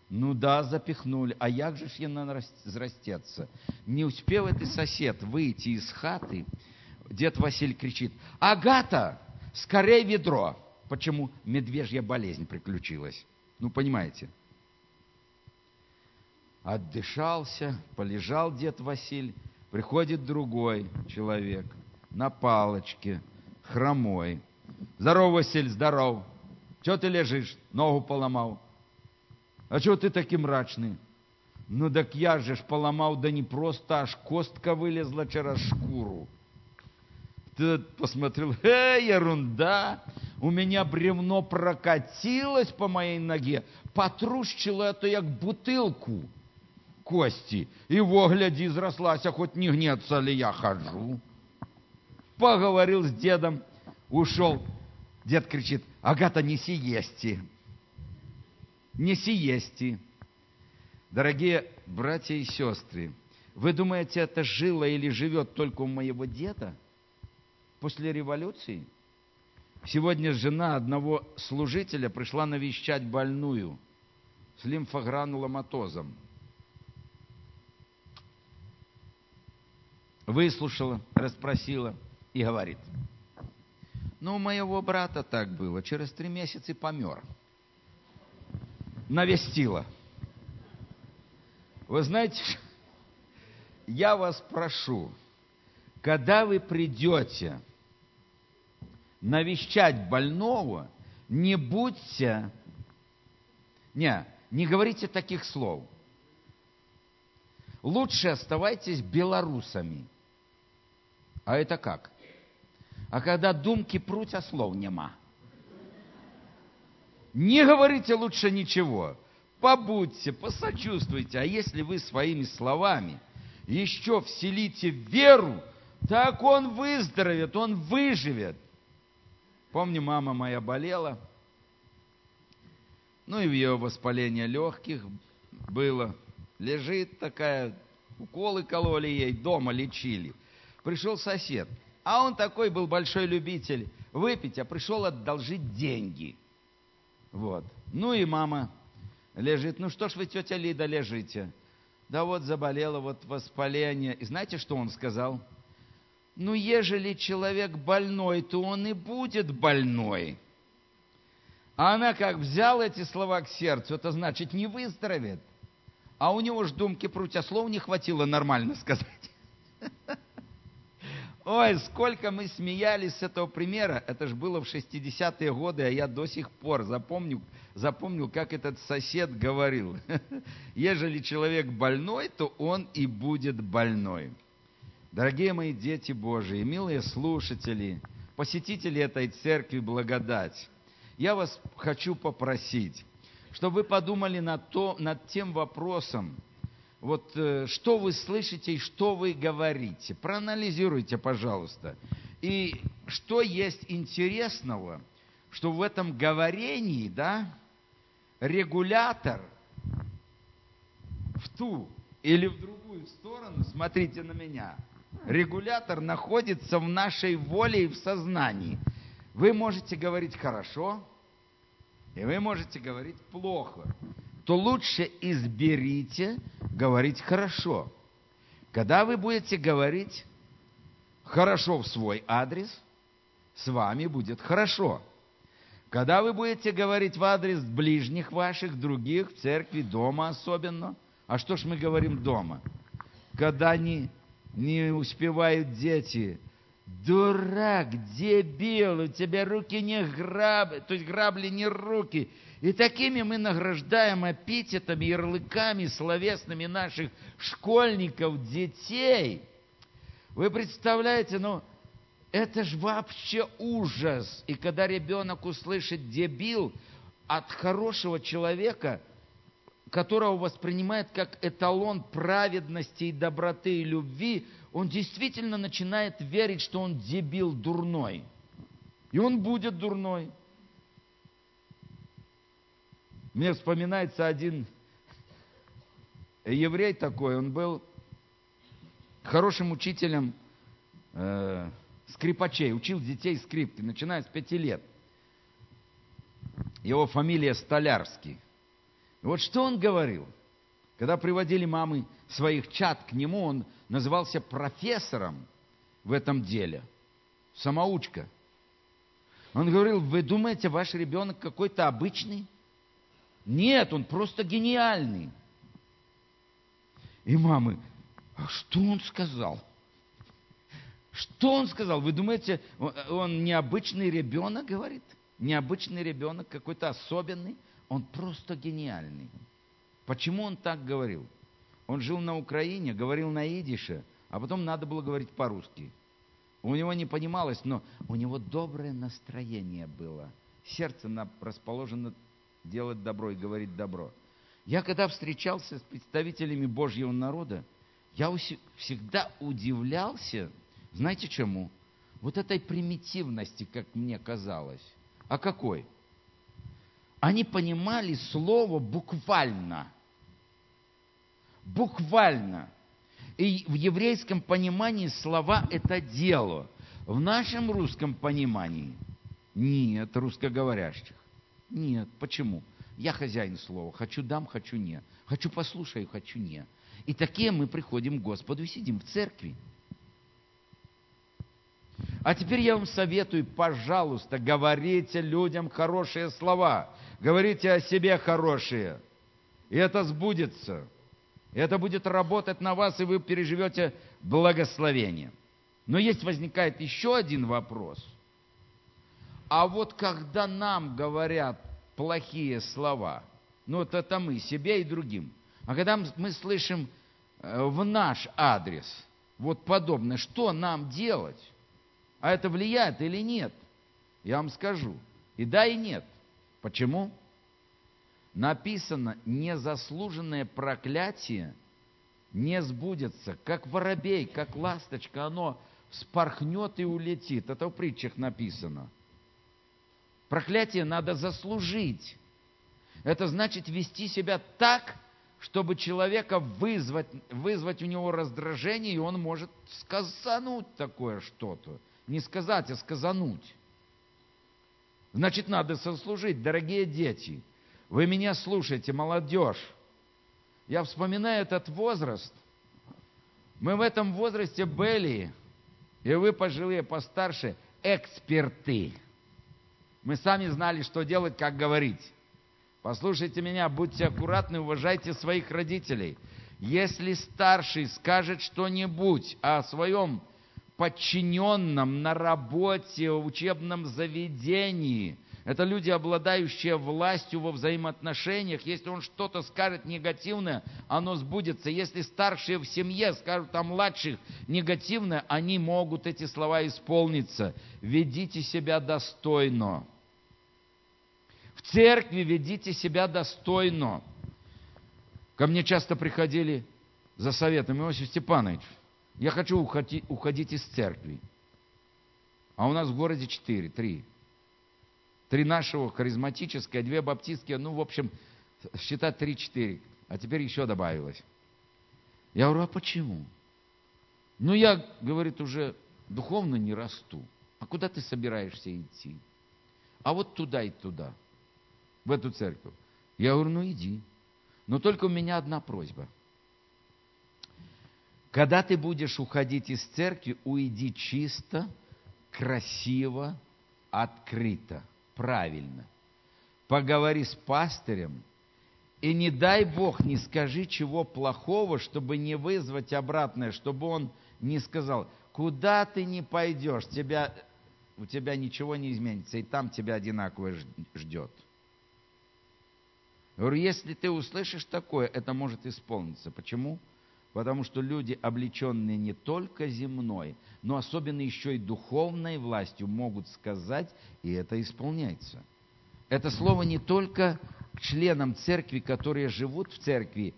Ну да, запихнули. А як же ж я разрастется? Не успел этот сосед выйти из хаты, дед Василий кричит, Агата, скорей ведро. Почему? Медвежья болезнь приключилась. Ну, понимаете. Отдышался, полежал дед Василь, приходит другой человек на палочке, хромой. Здорово, Василь, здоров. Чего ты лежишь? Ногу поломал. А чего ты такой мрачный? Ну так я же ж поломал, да не просто, аж костка вылезла через шкуру. Ты посмотрел, э, ерунда, у меня бревно прокатилось по моей ноге, потрущило это як бутылку кости. И во, гляди, изрослася, хоть не гнется ли я хожу. Поговорил с дедом, ушел. Дед кричит, Агата, неси ести. Неси ести. Дорогие братья и сестры, вы думаете, это жило или живет только у моего деда после революции? Сегодня жена одного служителя пришла навещать больную с лимфогрануломатозом. Выслушала, расспросила и говорит, ну, у моего брата так было, через три месяца помер. Навестила. Вы знаете, я вас прошу, когда вы придете навещать больного, не будьте, не, не говорите таких слов. Лучше оставайтесь белорусами. А это как? А когда думки пруть, а слов нема. Не говорите лучше ничего. Побудьте, посочувствуйте. А если вы своими словами еще вселите веру, так он выздоровеет, он выживет. Помню, мама моя болела, ну и в ее воспаление легких было. Лежит такая, уколы кололи ей, дома лечили. Пришел сосед. А он такой был большой любитель выпить, а пришел одолжить деньги. Вот. Ну и мама лежит. Ну что ж вы, тетя Лида, лежите? Да вот заболела, вот воспаление. И знаете, что он сказал? Ну, ежели человек больной, то он и будет больной. А она как взяла эти слова к сердцу, это значит не выздоровеет. А у него ж думки прутья слов не хватило нормально сказать. Ой, сколько мы смеялись с этого примера. Это же было в 60-е годы, а я до сих пор запомню, запомнил, как этот сосед говорил. Ежели человек больной, то он и будет больной. Дорогие мои дети Божии, милые слушатели, посетители этой церкви благодать, я вас хочу попросить, чтобы вы подумали над, то, над тем вопросом, вот э, что вы слышите и что вы говорите. Проанализируйте, пожалуйста. И что есть интересного, что в этом говорении, да, регулятор в ту или в другую сторону, смотрите на меня, регулятор находится в нашей воле и в сознании. Вы можете говорить хорошо, и вы можете говорить плохо, то лучше изберите говорить хорошо. Когда вы будете говорить хорошо в свой адрес, с вами будет хорошо. Когда вы будете говорить в адрес ближних ваших, других, в церкви, дома особенно, а что ж мы говорим дома? Когда не, не успевают дети Дурак, дебил, у тебя руки не грабли, то есть грабли не руки. И такими мы награждаем эпитетами, ярлыками словесными наших школьников, детей. Вы представляете, ну, это же вообще ужас. И когда ребенок услышит дебил от хорошего человека, которого воспринимает как эталон праведности и доброты и любви, он действительно начинает верить, что он дебил дурной. И он будет дурной. Мне вспоминается один еврей такой, он был хорошим учителем э, скрипачей, учил детей скрипки, начиная с пяти лет. Его фамилия Столярский. И вот что он говорил – когда приводили мамы своих чад к нему, он назывался профессором в этом деле. Самоучка. Он говорил, вы думаете, ваш ребенок какой-то обычный? Нет, он просто гениальный. И мамы, а что он сказал? Что он сказал? Вы думаете, он необычный ребенок, говорит? Необычный ребенок, какой-то особенный? Он просто гениальный. Почему он так говорил? Он жил на Украине, говорил на идише, а потом надо было говорить по-русски. У него не понималось, но у него доброе настроение было. Сердце расположено делать добро и говорить добро. Я когда встречался с представителями Божьего народа, я всегда удивлялся, знаете чему? Вот этой примитивности, как мне казалось. А какой? Они понимали слово буквально – буквально. И в еврейском понимании слова – это дело. В нашем русском понимании нет русскоговорящих. Нет. Почему? Я хозяин слова. Хочу дам, хочу не. Хочу послушаю, хочу не. И такие мы приходим к Господу и сидим в церкви. А теперь я вам советую, пожалуйста, говорите людям хорошие слова. Говорите о себе хорошие. И это сбудется. Это будет работать на вас, и вы переживете благословение. Но есть возникает еще один вопрос. А вот когда нам говорят плохие слова, ну вот это мы, себе и другим, а когда мы слышим э, в наш адрес вот подобное, что нам делать? А это влияет или нет? Я вам скажу. И да, и нет. Почему? написано, незаслуженное проклятие не сбудется, как воробей, как ласточка, оно вспорхнет и улетит. Это в притчах написано. Проклятие надо заслужить. Это значит вести себя так, чтобы человека вызвать, вызвать у него раздражение, и он может сказануть такое что-то. Не сказать, а сказануть. Значит, надо сослужить, дорогие дети. Вы меня слушаете, молодежь. Я вспоминаю этот возраст. Мы в этом возрасте были, и вы, пожилые, постарше, эксперты. Мы сами знали, что делать, как говорить. Послушайте меня, будьте аккуратны, уважайте своих родителей. Если старший скажет что-нибудь о своем подчиненном на работе, в учебном заведении. Это люди, обладающие властью во взаимоотношениях. Если он что-то скажет негативное, оно сбудется. Если старшие в семье скажут о младших негативное, они могут эти слова исполниться. Ведите себя достойно. В церкви ведите себя достойно. Ко мне часто приходили за советом, Иосиф Степанович, я хочу уходить, уходить из церкви. А у нас в городе четыре, три. Три нашего харизматическое, две баптистские, ну, в общем, считать три-четыре. А теперь еще добавилось. Я говорю, а почему? Ну, я, говорит, уже духовно не расту. А куда ты собираешься идти? А вот туда и туда, в эту церковь. Я говорю, ну иди. Но только у меня одна просьба – когда ты будешь уходить из церкви, уйди чисто, красиво, открыто, правильно. Поговори с пастырем, и не дай Бог, не скажи чего плохого, чтобы не вызвать обратное, чтобы он не сказал, куда ты не пойдешь, тебя, у тебя ничего не изменится, и там тебя одинаково ждет. говорю, если ты услышишь такое, это может исполниться. Почему? Потому что люди, облеченные не только земной, но особенно еще и духовной властью, могут сказать, и это исполняется. Это слово не только к членам церкви, которые живут в церкви,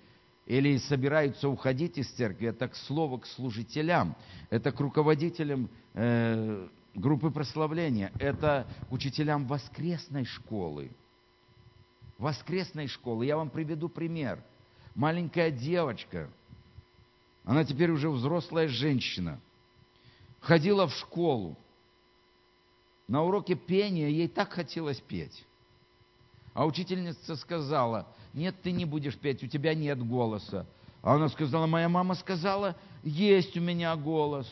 или собираются уходить из церкви, это к слову к служителям, это к руководителям э, группы прославления, это к учителям воскресной школы. Воскресной школы. Я вам приведу пример. Маленькая девочка – она теперь уже взрослая женщина. Ходила в школу. На уроке пения ей так хотелось петь. А учительница сказала, нет, ты не будешь петь, у тебя нет голоса. А она сказала, моя мама сказала, есть у меня голос.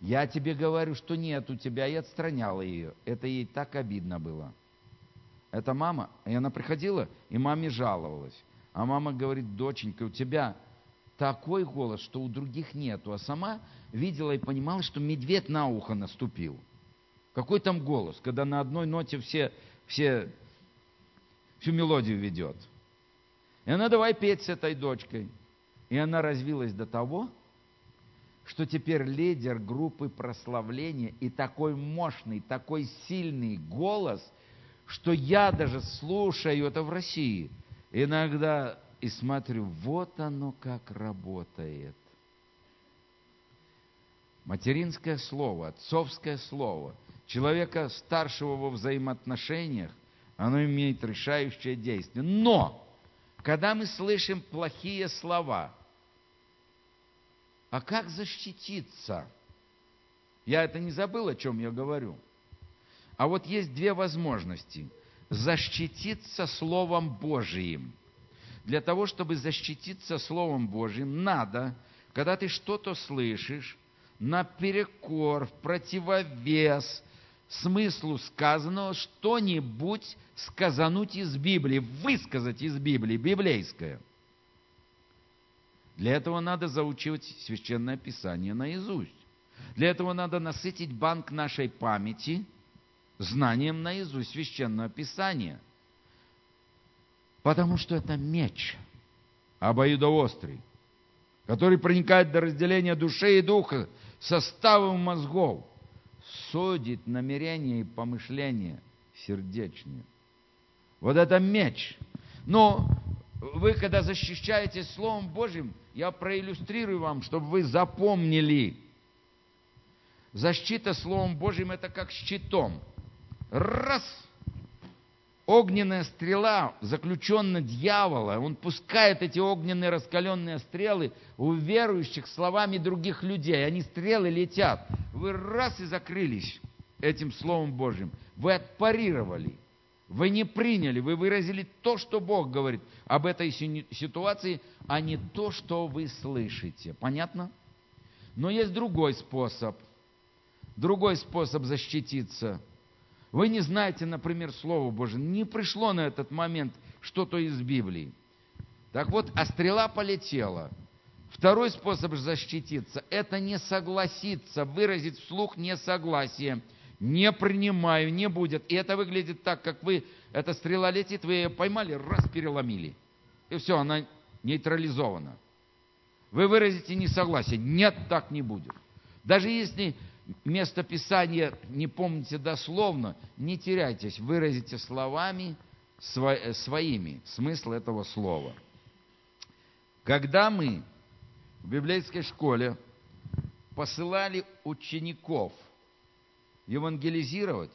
Я тебе говорю, что нет у тебя, и отстраняла ее. Это ей так обидно было. Это мама, и она приходила, и маме жаловалась. А мама говорит, доченька, у тебя такой голос, что у других нету. А сама видела и понимала, что медведь на ухо наступил. Какой там голос, когда на одной ноте все, все, всю мелодию ведет. И она давай петь с этой дочкой. И она развилась до того, что теперь лидер группы прославления и такой мощный, такой сильный голос, что я даже слушаю это в России – иногда и смотрю, вот оно как работает. Материнское слово, отцовское слово, человека старшего во взаимоотношениях, оно имеет решающее действие. Но, когда мы слышим плохие слова, а как защититься? Я это не забыл, о чем я говорю. А вот есть две возможности – защититься Словом Божиим. Для того, чтобы защититься Словом Божиим, надо, когда ты что-то слышишь, наперекор, в противовес смыслу сказанного, что-нибудь сказануть из Библии, высказать из Библии, библейское. Для этого надо заучивать Священное Писание наизусть. Для этого надо насытить банк нашей памяти – знанием наизусть священного писания. Потому что это меч обоюдоострый, который проникает до разделения души и духа, составом мозгов, судит намерения и помышления сердечные. Вот это меч. Но вы, когда защищаетесь Словом Божьим, я проиллюстрирую вам, чтобы вы запомнили. Защита Словом Божьим – это как щитом – Раз. огненная стрела заключена дьявола. Он пускает эти огненные раскаленные стрелы у верующих словами других людей. Они стрелы летят. Вы раз и закрылись этим Словом Божьим. Вы отпарировали. Вы не приняли, вы выразили то, что Бог говорит об этой ситуации, а не то, что вы слышите. Понятно? Но есть другой способ. Другой способ защититься. Вы не знаете, например, Слово Божие. Не пришло на этот момент что-то из Библии. Так вот, а стрела полетела. Второй способ защититься – это не согласиться, выразить вслух несогласие – не принимаю, не будет. И это выглядит так, как вы, эта стрела летит, вы ее поймали, раз переломили. И все, она нейтрализована. Вы выразите несогласие. Нет, так не будет. Даже если место Писания не помните дословно, не теряйтесь, выразите словами своими смысл этого слова. Когда мы в библейской школе посылали учеников – евангелизировать.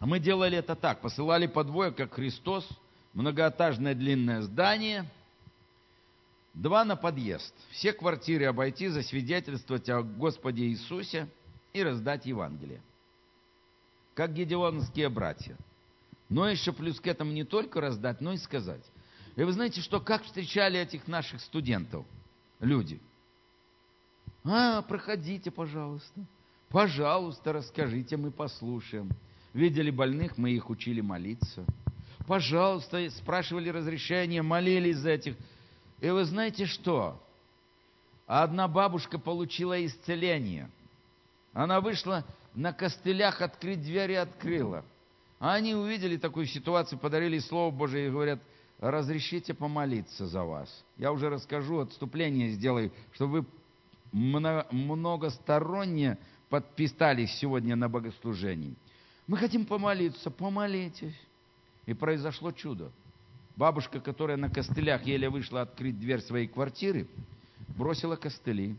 Мы делали это так, посылали по двое, как Христос, многоэтажное длинное здание, два на подъезд. Все квартиры обойти, засвидетельствовать о Господе Иисусе и раздать Евангелие. Как гедеоновские братья. Но еще плюс к этому не только раздать, но и сказать. И вы знаете, что как встречали этих наших студентов люди – а, проходите, пожалуйста. Пожалуйста, расскажите, мы послушаем. Видели больных, мы их учили молиться. Пожалуйста, спрашивали разрешения, молились за этих. И вы знаете что? Одна бабушка получила исцеление. Она вышла на костылях, открыть дверь и открыла. А они увидели такую ситуацию, подарили Слово Божие и говорят, разрешите помолиться за вас. Я уже расскажу, отступление сделаю, чтобы вы многосторонне подписались сегодня на богослужении. Мы хотим помолиться, помолитесь. И произошло чудо. Бабушка, которая на костылях еле вышла открыть дверь своей квартиры, бросила костыли.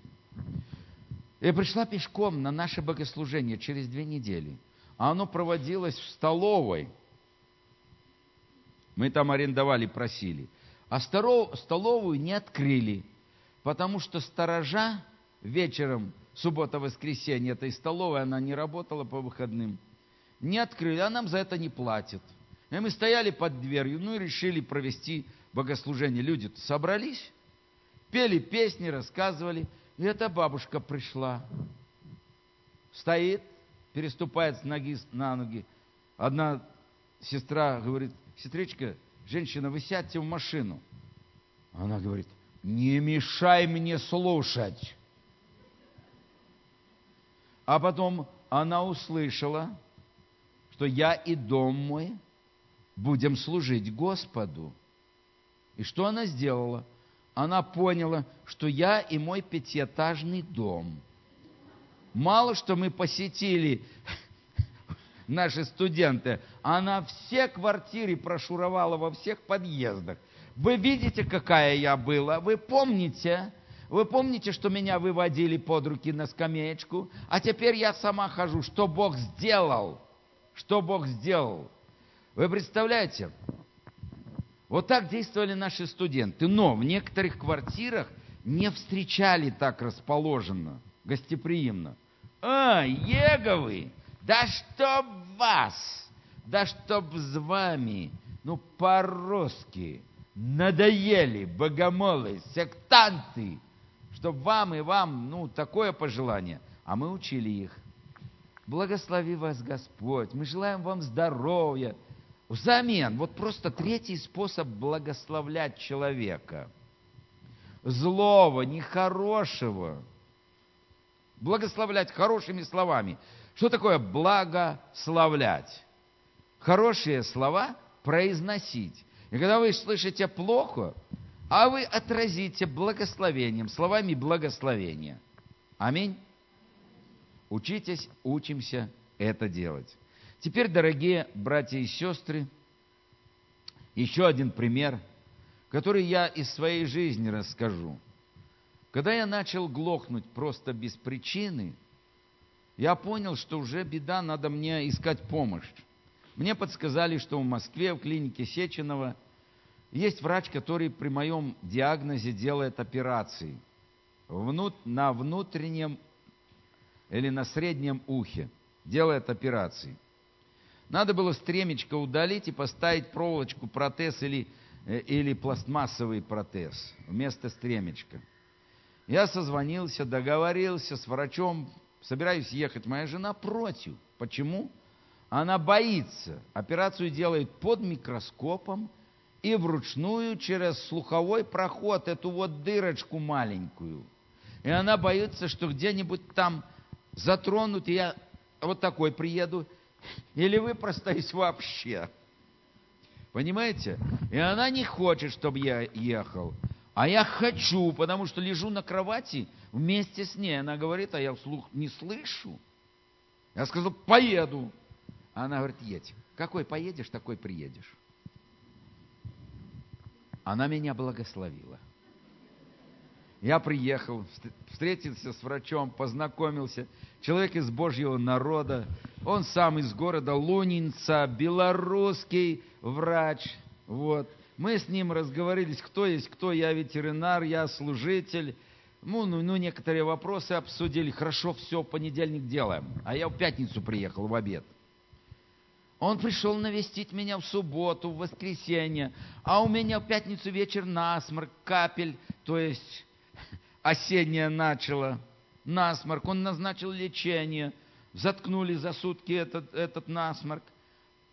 И пришла пешком на наше богослужение через две недели. А оно проводилось в столовой. Мы там арендовали, просили. А столовую не открыли, потому что сторожа вечером, суббота-воскресенье этой столовой, она не работала по выходным. Не открыли, а нам за это не платят. И мы стояли под дверью, ну и решили провести богослужение. Люди собрались, пели песни, рассказывали. И эта бабушка пришла. Стоит, переступает с ноги на ноги. Одна сестра говорит, сестричка, женщина, вы сядьте в машину. Она говорит, не мешай мне слушать. А потом она услышала, что я и дом мой будем служить Господу. И что она сделала? Она поняла, что я и мой пятиэтажный дом. Мало что мы посетили наши студенты, она все квартиры прошуровала во всех подъездах. Вы видите, какая я была? Вы помните? Вы помните, что меня выводили под руки на скамеечку? А теперь я сама хожу. Что Бог сделал? Что Бог сделал? Вы представляете? Вот так действовали наши студенты. Но в некоторых квартирах не встречали так расположенно, гостеприимно. А, Еговы, да чтоб вас, да чтоб с вами, ну, по-русски, надоели богомолы, сектанты, чтобы вам и вам, ну, такое пожелание. А мы учили их. Благослови вас Господь, мы желаем вам здоровья. Взамен, вот просто третий способ благословлять человека. Злого, нехорошего. Благословлять хорошими словами. Что такое благословлять? Хорошие слова произносить. И когда вы слышите плохо, а вы отразите благословением, словами благословения. Аминь. Учитесь, учимся это делать. Теперь, дорогие братья и сестры, еще один пример, который я из своей жизни расскажу. Когда я начал глохнуть просто без причины, я понял, что уже беда, надо мне искать помощь. Мне подсказали, что в Москве, в клинике Сеченова, есть врач, который при моем диагнозе делает операции на внутреннем или на среднем ухе. Делает операции. Надо было стремечко удалить и поставить проволочку, протез или, э, или пластмассовый протез вместо стремечка. Я созвонился, договорился с врачом, собираюсь ехать. Моя жена против. Почему? Она боится. Операцию делает под микроскопом и вручную через слуховой проход, эту вот дырочку маленькую. И она боится, что где-нибудь там затронут, и я вот такой приеду, или выпростаюсь вообще. Понимаете? И она не хочет, чтобы я ехал. А я хочу, потому что лежу на кровати вместе с ней. Она говорит, а я вслух не слышу. Я сказал, поеду. Она говорит, едь. Какой поедешь, такой приедешь. Она меня благословила. Я приехал, встретился с врачом, познакомился. Человек из Божьего народа. Он сам из города Лунинца, белорусский врач. Вот. Мы с ним разговорились, кто есть кто. Я ветеринар, я служитель. Ну, ну, ну, некоторые вопросы обсудили. Хорошо, все, понедельник делаем. А я в пятницу приехал в обед. Он пришел навестить меня в субботу, в воскресенье, а у меня в пятницу вечер насморк, капель, то есть осеннее начало, насморк. Он назначил лечение, заткнули за сутки этот, этот насморк.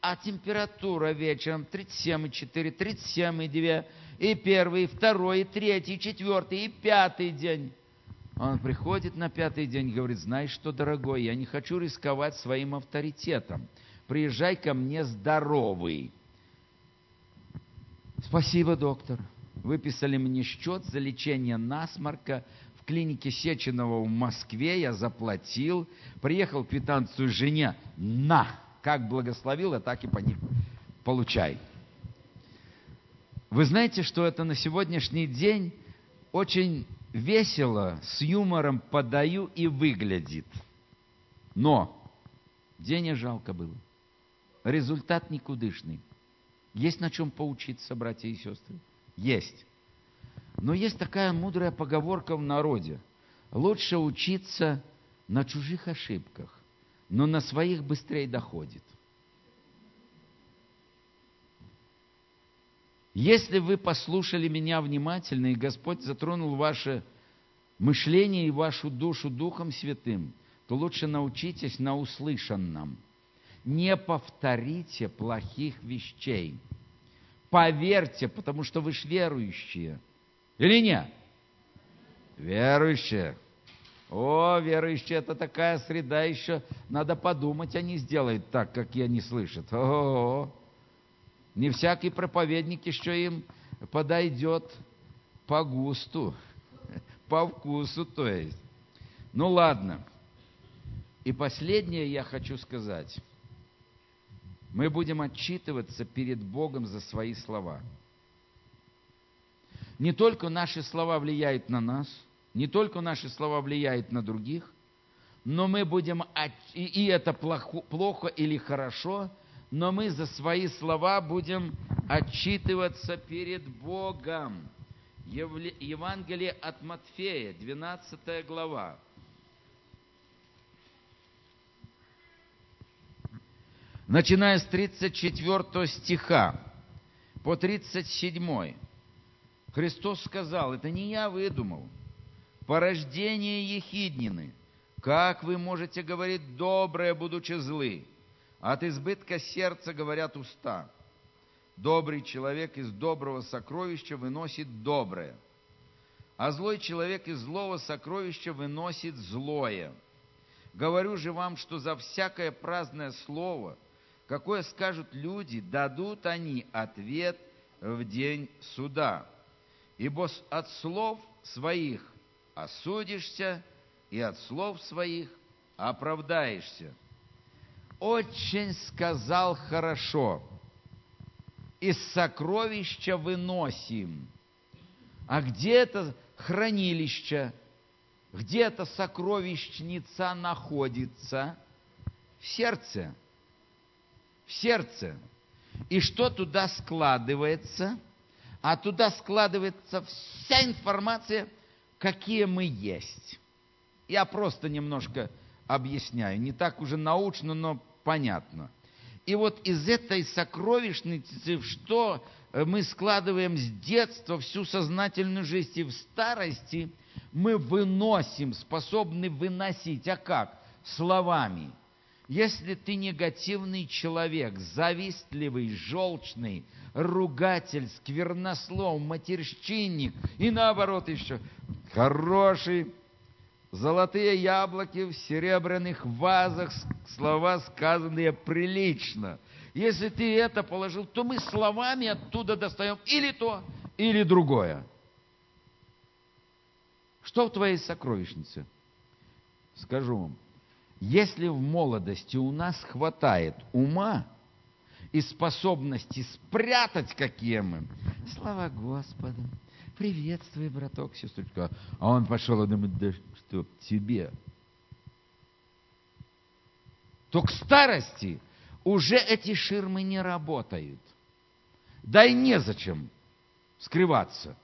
А температура вечером 37,4, 37,2, и первый, и второй, и третий, и четвертый, и пятый день. Он приходит на пятый день говорит, знаешь что, дорогой, я не хочу рисковать своим авторитетом приезжай ко мне здоровый. Спасибо, доктор. Выписали мне счет за лечение насморка в клинике Сеченова в Москве. Я заплатил. Приехал квитанцию жене. На! Как благословил, а так и по них получай. Вы знаете, что это на сегодняшний день очень весело, с юмором подаю и выглядит. Но денег жалко было. Результат никудышный. Есть на чем поучиться, братья и сестры? Есть. Но есть такая мудрая поговорка в народе. Лучше учиться на чужих ошибках, но на своих быстрее доходит. Если вы послушали меня внимательно, и Господь затронул ваше мышление и вашу душу Духом Святым, то лучше научитесь на услышанном – не повторите плохих вещей. Поверьте, потому что вы ж верующие. Или нет? Верующие. О, верующие, это такая среда еще. Надо подумать, они сделают так, как я не слышат. О, не всякий проповедник еще им подойдет по густу, по вкусу, то есть. Ну ладно. И последнее я хочу сказать. Мы будем отчитываться перед Богом за свои слова. Не только наши слова влияют на нас, не только наши слова влияют на других, но мы будем, и это плохо, плохо или хорошо, но мы за свои слова будем отчитываться перед Богом. Евангелие от Матфея, 12 глава. Начиная с 34 стиха по 37. Христос сказал, это не я выдумал, порождение ехиднины. Как вы можете говорить доброе, будучи злы? От избытка сердца говорят уста. Добрый человек из доброго сокровища выносит доброе, а злой человек из злого сокровища выносит злое. Говорю же вам, что за всякое праздное слово – какое скажут люди, дадут они ответ в день суда. Ибо от слов своих осудишься, и от слов своих оправдаешься. Очень сказал хорошо. Из сокровища выносим. А где это хранилище? Где эта сокровищница находится? В сердце. В сердце. И что туда складывается? А туда складывается вся информация, какие мы есть. Я просто немножко объясняю. Не так уже научно, но понятно. И вот из этой сокровищницы, что мы складываем с детства всю сознательную жизнь и в старости, мы выносим, способны выносить. А как? Словами. Если ты негативный человек, завистливый, желчный, ругатель, сквернослов, матерщинник и наоборот еще хороший, золотые яблоки в серебряных вазах, слова сказанные прилично. Если ты это положил, то мы словами оттуда достаем или то, или другое. Что в твоей сокровищнице? Скажу вам, если в молодости у нас хватает ума и способности спрятать, какие мы, слава Господу, приветствую, браток, сестричка. А он пошел и думает, да что тебе? То к старости уже эти ширмы не работают. Да и незачем скрываться.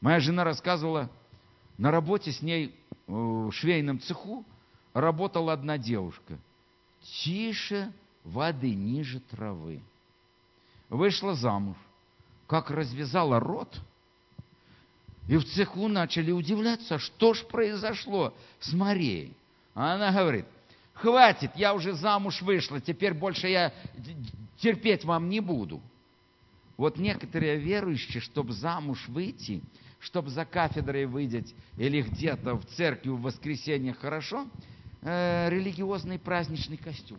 Моя жена рассказывала, на работе с ней в швейном цеху работала одна девушка. Тише воды ниже травы. Вышла замуж. Как развязала рот. И в цеху начали удивляться, что ж произошло с Марией. А она говорит, хватит, я уже замуж вышла, теперь больше я терпеть вам не буду. Вот некоторые верующие, чтобы замуж выйти, чтобы за кафедрой выйдет или где-то в церкви в воскресенье хорошо, э, религиозный праздничный костюм.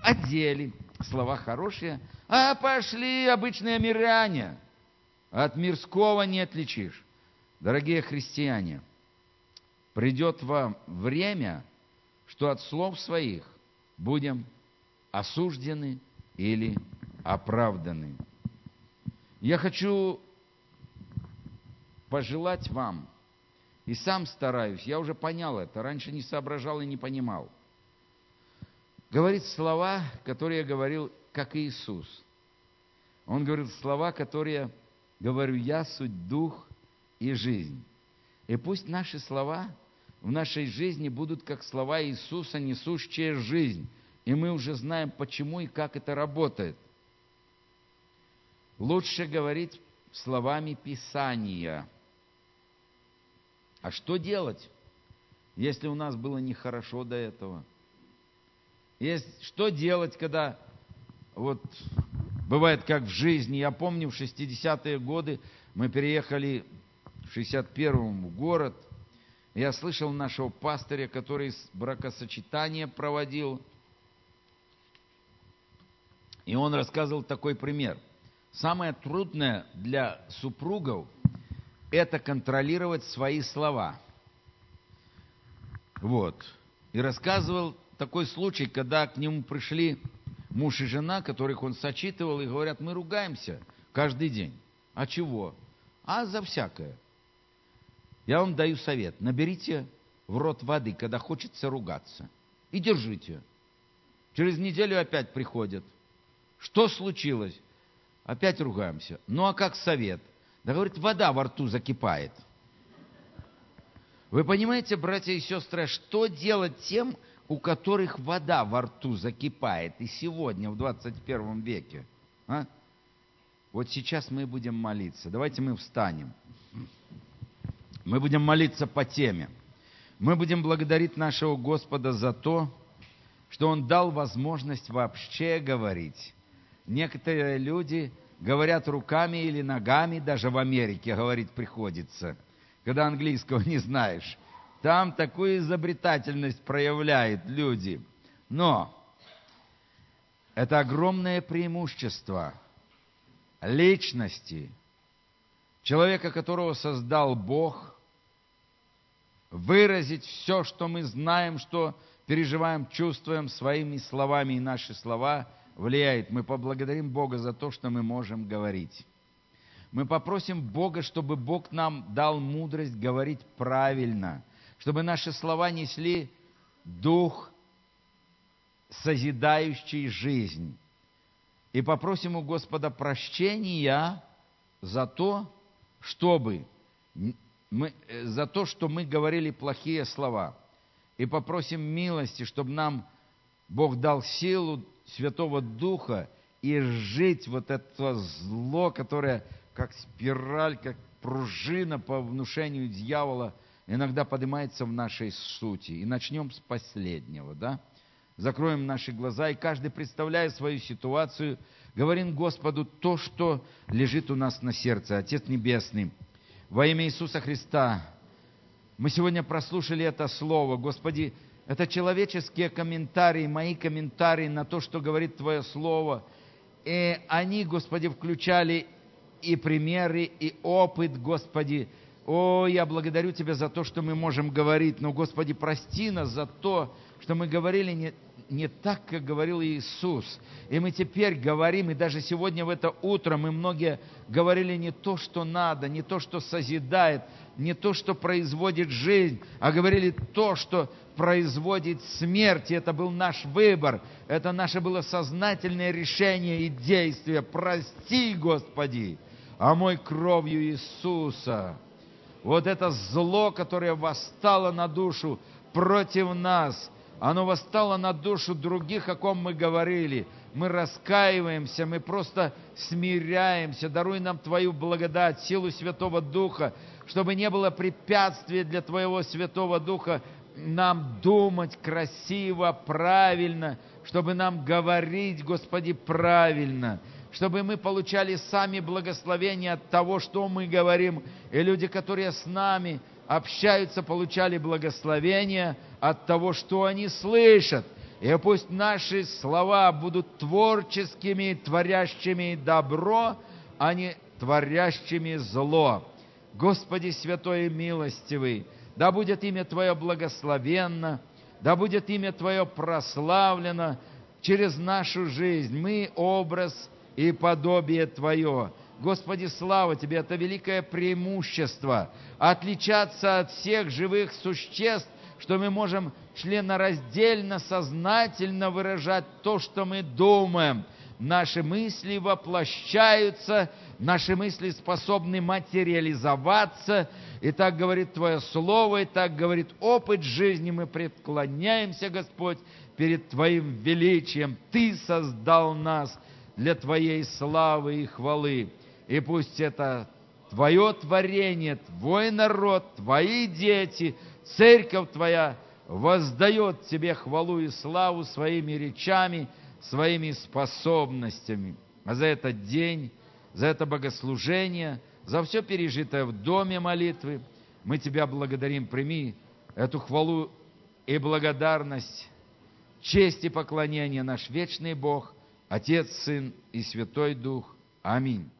Одели, слова хорошие, а пошли обычные миряне. От мирского не отличишь. Дорогие христиане, придет вам время, что от слов своих будем осуждены или оправданы. Я хочу пожелать вам – и сам стараюсь, я уже понял это, раньше не соображал и не понимал. Говорит слова, которые говорил, как Иисус. Он говорил слова, которые говорю я, суть дух и жизнь. И пусть наши слова в нашей жизни будут как слова Иисуса, несущие жизнь. И мы уже знаем, почему и как это работает. Лучше говорить словами Писания – а что делать, если у нас было нехорошо до этого? Есть, что делать, когда вот бывает как в жизни. Я помню, в 60-е годы мы переехали в 61-м в город. Я слышал нашего пастыря, который бракосочетание проводил. И он рассказывал такой пример. Самое трудное для супругов – это контролировать свои слова. Вот. И рассказывал такой случай, когда к нему пришли муж и жена, которых он сочитывал, и говорят, мы ругаемся каждый день. А чего? А за всякое. Я вам даю совет. Наберите в рот воды, когда хочется ругаться. И держите. Через неделю опять приходят. Что случилось? Опять ругаемся. Ну а как совет? Да говорит, вода во рту закипает. Вы понимаете, братья и сестры, что делать тем, у которых вода во рту закипает и сегодня, в 21 веке? А? Вот сейчас мы будем молиться. Давайте мы встанем. Мы будем молиться по теме. Мы будем благодарить нашего Господа за то, что Он дал возможность вообще говорить. Некоторые люди говорят руками или ногами, даже в Америке говорить приходится, когда английского не знаешь. Там такую изобретательность проявляют люди. Но это огромное преимущество личности, человека, которого создал Бог, выразить все, что мы знаем, что переживаем, чувствуем своими словами, и наши слова – влияет. Мы поблагодарим Бога за то, что мы можем говорить. Мы попросим Бога, чтобы Бог нам дал мудрость говорить правильно, чтобы наши слова несли дух созидающий жизнь. И попросим у Господа прощения за то, чтобы мы, за то, что мы говорили плохие слова. И попросим милости, чтобы нам Бог дал силу Святого Духа и жить вот это зло, которое как спираль, как пружина по внушению дьявола иногда поднимается в нашей сути. И начнем с последнего, да? Закроем наши глаза, и каждый, представляя свою ситуацию, говорим Господу то, что лежит у нас на сердце. Отец Небесный, во имя Иисуса Христа, мы сегодня прослушали это слово. Господи, это человеческие комментарии, мои комментарии на то, что говорит Твое Слово. И они, Господи, включали и примеры, и опыт, Господи. О, я благодарю Тебя за то, что мы можем говорить. Но, Господи, прости нас за то, что мы говорили не, не так, как говорил Иисус. И мы теперь говорим, и даже сегодня в это утро мы многие говорили не то, что надо, не то, что созидает, не то, что производит жизнь, а говорили то, что производит смерть. И это был наш выбор. Это наше было сознательное решение и действие. Прости, Господи, а мой кровью Иисуса. Вот это зло, которое восстало на душу против нас – оно восстало на душу других, о ком мы говорили. Мы раскаиваемся, мы просто смиряемся. Даруй нам Твою благодать, силу Святого Духа, чтобы не было препятствия для Твоего Святого Духа нам думать красиво, правильно, чтобы нам говорить, Господи, правильно, чтобы мы получали сами благословения от того, что мы говорим, и люди, которые с нами общаются, получали благословения – от того, что они слышат. И пусть наши слова будут творческими, творящими добро, а не творящими зло. Господи святой и милостивый, да будет имя Твое благословенно, да будет имя Твое прославлено через нашу жизнь. Мы образ и подобие Твое. Господи, слава Тебе, это великое преимущество отличаться от всех живых существ, что мы можем членораздельно, сознательно выражать то, что мы думаем. Наши мысли воплощаются, наши мысли способны материализоваться. И так говорит Твое Слово, и так говорит опыт жизни. Мы преклоняемся, Господь, перед Твоим величием. Ты создал нас для Твоей славы и хвалы. И пусть это Твое творение, Твой народ, Твои дети – церковь Твоя воздает Тебе хвалу и славу своими речами, своими способностями. А за этот день, за это богослужение, за все пережитое в доме молитвы, мы Тебя благодарим. Прими эту хвалу и благодарность, честь и поклонение наш вечный Бог, Отец, Сын и Святой Дух. Аминь.